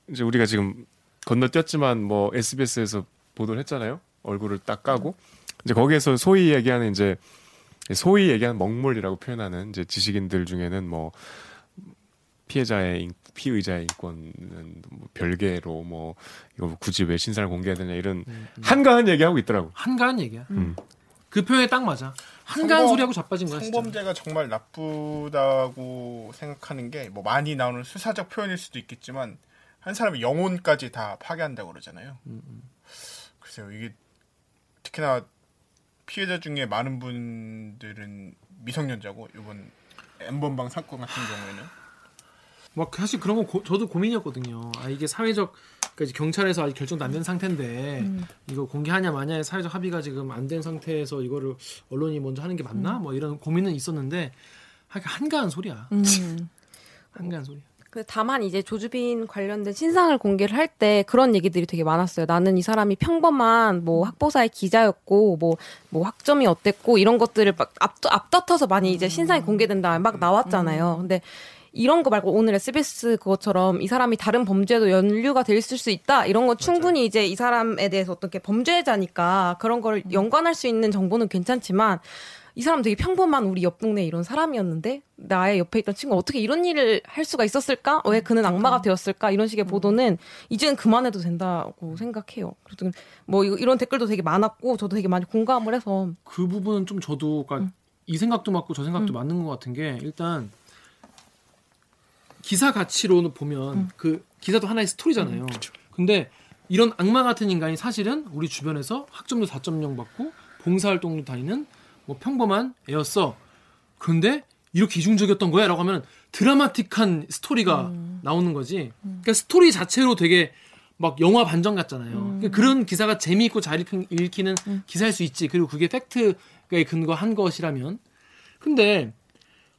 이제 우리가 지금 건너뛰었지만 뭐 SBS에서 보도를 했잖아요. 얼굴을 딱 까고 이제 거기에서 소위 얘기하는 이제 소위 얘기하는 먹물이라고 표현하는 이제 지식인들 중에는 뭐 피해자의 인- 피의자의 인권은 뭐 별개로 뭐 이거 굳이 왜 신상을 공개해야 되냐 이런 음, 음. 한가한 얘기하고 있더라고. 한가한 얘기야. 음. 그 표현에 딱 맞아. 한가한 성범- 소리하고 자빠진 거야. 진짜. 성범죄가 정말 나쁘다고 생각하는 게 뭐 많이 나오는 수사적 표현일 수도 있겠지만 한 사람의 영혼까지 다 파괴한다고 그러잖아요. 음, 음. 글쎄요 이게 특히나 피해자 중에 많은 분들은 미성년자고 이번 엠번방 사건 같은 경우에는 막 사실 그런 거 고- 저도 고민이었거든요. 아 이게 사회적 그러니까 이제 경찰에서 아직 결정도 안 된 상태인데 음. 이거 공개하냐 마냐의 사회적 합의가 지금 안 된 상태에서 이거를 언론이 먼저 하는 게 맞나? 뭐 이런 고민은 있었는데 하여간 한가한 소리야. 음. 한가한 소리. 그 다만 이제 조주빈 관련된 신상을 공개를 할 때 그런 얘기들이 되게 많았어요. 나는 이 사람이 평범한 뭐 학보사의 기자였고 뭐뭐 학점이 어땠고 이런 것들을 막 앞, 앞다퉈서 많이 이제 신상이 공개된다 막 나왔잖아요. 근데 이런 거 말고 오늘 SBS 그것처럼 이 사람이 다른 범죄도 연루가 돼 있을 수 있다 이런 건 충분히 이제 이 사람에 대해서 어떻게 범죄자니까 그런 걸 연관할 수 있는 정보는 괜찮지만 이 사람 되게 평범한 우리 옆 동네 이런 사람이었는데 나의 옆에 있던 친구 가 어떻게 이런 일을 할 수가 있었을까? 왜 그는 악마가 되었을까? 이런 식의 보도는 이제는 그만해도 된다고 생각해요. 그래서 뭐 이런 댓글도 되게 많았고 저도 되게 많이 공감을 해서 그 부분은 좀 저도 그러니까 이 생각도 맞고 저 생각도 음. 맞는 것 같은 게 일단 기사 가치로 보면 음. 그 기사도 하나의 스토리잖아요. 근데 이런 악마 같은 인간이 사실은 우리 주변에서 학점도 4.0 받고 봉사활동도 다니는 뭐 평범한 애였어. 그런데 이렇게 이중적이었던 거야 라고 하면 드라마틱한 스토리가 음. 나오는 거지. 그러니까 스토리 자체로 되게 막 영화 반전 같잖아요. 음. 그러니까 그런 기사가 재미있고 잘 읽히는 기사일 수 있지. 그리고 그게 팩트에 근거한 것이라면. 근데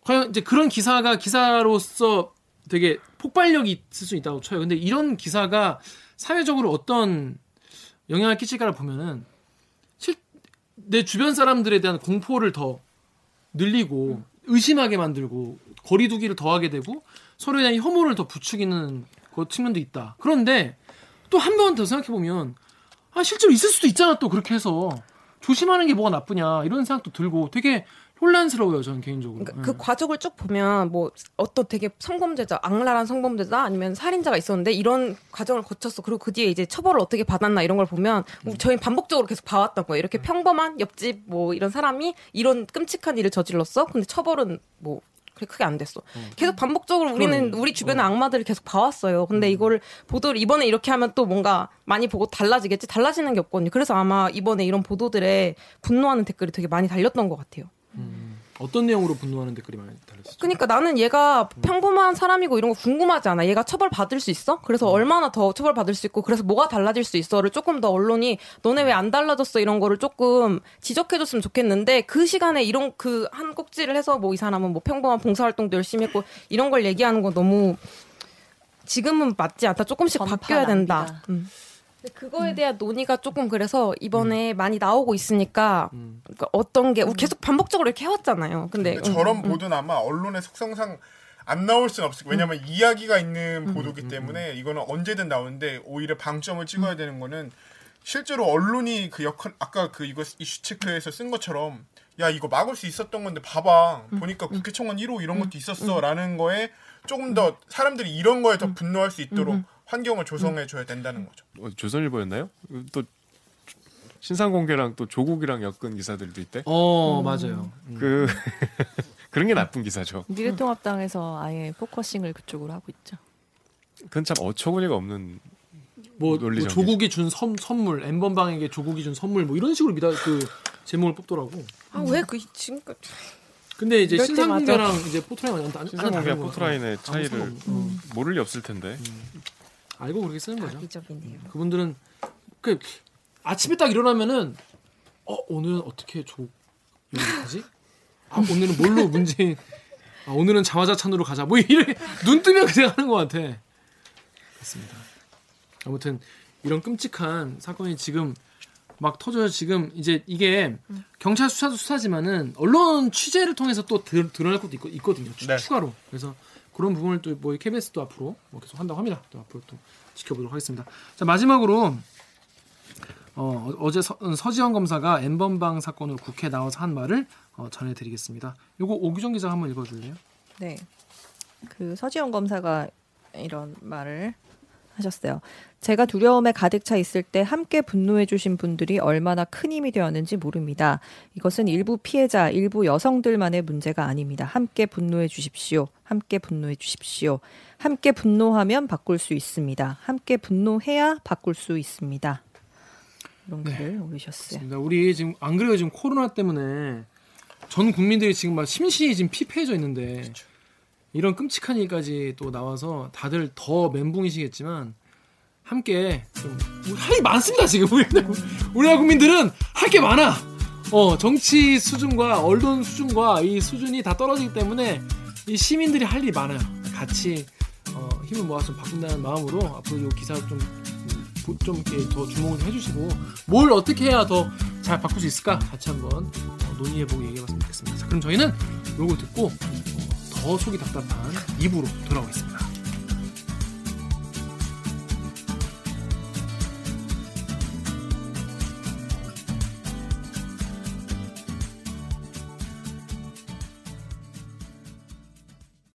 과연 이제 그런 기사가 기사로서 되게 폭발력이 있을 수 있다고 쳐요. 근데 이런 기사가 사회적으로 어떤 영향을 끼칠까를 보면은 실 내 주변 사람들에 대한 공포를 더 늘리고 의심하게 만들고 거리두기를 더하게 되고 서로에 대한 혐오를 더 부추기는 그 측면도 있다. 그런데 또 한 번 더 생각해 보면 아 실제로 있을 수도 있잖아 또 그렇게 해서 조심하는 게 뭐가 나쁘냐 이런 생각도 들고 되게 혼란스러워요 저는 개인적으로. 그러니까 예. 그 과정을 쭉 보면 뭐 어떤 되게 성범죄자, 악랄한 성범죄자 아니면 살인자가 있었는데 이런 과정을 거쳤어. 그리고 그 뒤에 이제 처벌을 어떻게 받았나 이런 걸 보면 뭐 저희 반복적으로 계속 봐왔던 거예요. 이렇게 평범한 옆집 뭐 이런 사람이 이런 끔찍한 일을 저질렀어. 근데 처벌은 뭐 그렇게 크게 안 됐어. 계속 반복적으로 우리는. 우리 주변의 악마들을 계속 봐왔어요. 근데 이거를 보도를 이번에 이렇게 하면 또 뭔가 많이 보고 달라지겠지? 달라지는 게 없거든요. 그래서 아마 이번에 이런 보도들에 분노하는 댓글이 되게 많이 달렸던 것 같아요. 어떤 내용으로 분노하는 댓글이 많이 달렸었죠? 그러니까 나는 얘가 평범한 사람이고 이런 거 궁금하지 않아. 얘가 처벌 받을 수 있어? 그래서 얼마나 더 처벌 받을 수 있고 그래서 뭐가 달라질 수 있어를 조금 더 언론이 너네 왜 안 달라졌어 이런 거를 조금 지적해줬으면 좋겠는데 그 시간에 이런 그 한 꼭지를 해서 뭐 이 사람은 뭐 평범한 봉사활동도 열심히 했고 이런 걸 얘기하는 건 너무 지금은 맞지 않다. 조금씩 바뀌어야 된다. 음. 그거에 대한 논의가 조금 그래서 이번에 많이 나오고 있으니까 그러니까 어떤 게 계속 반복적으로 이렇게 해왔잖아요. 근데 근데 저런 보도는 아마 언론의 속성상 안 나올 수는 없을 거예요. 왜냐면 이야기가 있는 보도기 때문에 이거는 언제든 나오는데 오히려 방점을 찍어야 되는 거는 실제로 언론이 그 역할 아까 그 이거 이슈 체크에서 쓴 것처럼 야 이거 막을 수 있었던 건데 봐봐. 보니까 국회 총원 1호 이런 것도 있었어라는 거에 조금 더 사람들이 이런 거에 더 분노할 수 있도록 환경을 조성해 줘야 된다는 거죠. 어, 조선일보였나요? 또 신상 공개랑 또 조국이랑 엮은 기사들도 있대. 어 맞아요. 음. 그 <laughs> 그런 게 나쁜 기사죠. 미래통합당에서 아예 focusing을 그쪽으로 하고 있죠. 그건 참 어처구니가 없는 뭐, 뭐 조국이 준 선, 선물, n번방에게 조국이 준 선물 뭐 이런 식으로 미다 그 제목을 뽑더라고. 아 왜 그 지금 근데 이제 신상공개랑 이제 포토라인 완전 거라서 포토라인의 차이를 음. 모를 리 없을 텐데. 알고 그렇게 쓰는 거죠. 이적이네요. 그분들은 그 아침에 딱 일어나면은 어 오늘은 어떻게 조 요리하지? 아 오늘은 뭘로 문재인 아 오늘은 자화자찬으로 가자 뭐 이렇게 눈 뜨면 그냥 하는 것 같아. 그렇습니다. 아무튼 이런 끔찍한 사건이 지금 막 터져요. 지금 이제 이게 경찰 수사도 수사지만은 언론 취재를 통해서 또 드, 드러날 것도 있거, 있거든요. 추, 네. 추가로. 그래서 그런 부분을 또 뭐 KBS도 앞으로 뭐 계속 한다고 합니다. 또 앞으로 또 지켜보도록 하겠습니다. 자 마지막으로 어, 어제 서, 서지현 검사가 엠번방 사건으로 국회에 나와서 한 말을 어, 전해드리겠습니다. 요거 오규정 기자 한번 읽어줄래요? 네. 그 서지영 검사가 이런 말을 하셨어요. 제가 두려움에 가득 차 있을 때 함께 분노해 주신 분들이 얼마나 큰 힘이 되었는지 모릅니다. 이것은 일부 피해자, 일부 여성들만의 문제가 아닙니다. 함께 분노해 주십시오. 함께 분노해 주십시오. 함께 분노하면 바꿀 수 있습니다. 함께 분노해야 바꿀 수 있습니다. 이런 네. 글을 올리셨어요. 맞습니다. 우리 지금 안 그래요 지금 코로나 때문에 전 국민들이 지금 막 심신이 지금 피폐해져 있는데 이런 끔찍한 일까지 또 나와서 다들 더 멘붕이시겠지만 함께 좀할 일이 많습니다 지금 우리나라, 국민들은 할 게 많아. 어 정치 수준과 언론 수준과 이 수준이 다 떨어지기 때문에 이 시민들이 할 일이 많아요. 같이 어, 힘을 모아서 좀 바꾼다는 마음으로 앞으로 이 기사 좀 보- 좀 이렇게 더 주목을 좀 해주시고 뭘 어떻게 해야 더 잘 바꿀 수 있을까 같이 한번 어, 논의해보고 얘기해봤으면 좋겠습니다. 자, 그럼 저희는 요거 듣고 어, 더 속이 답답한 2부로 돌아오겠습니다.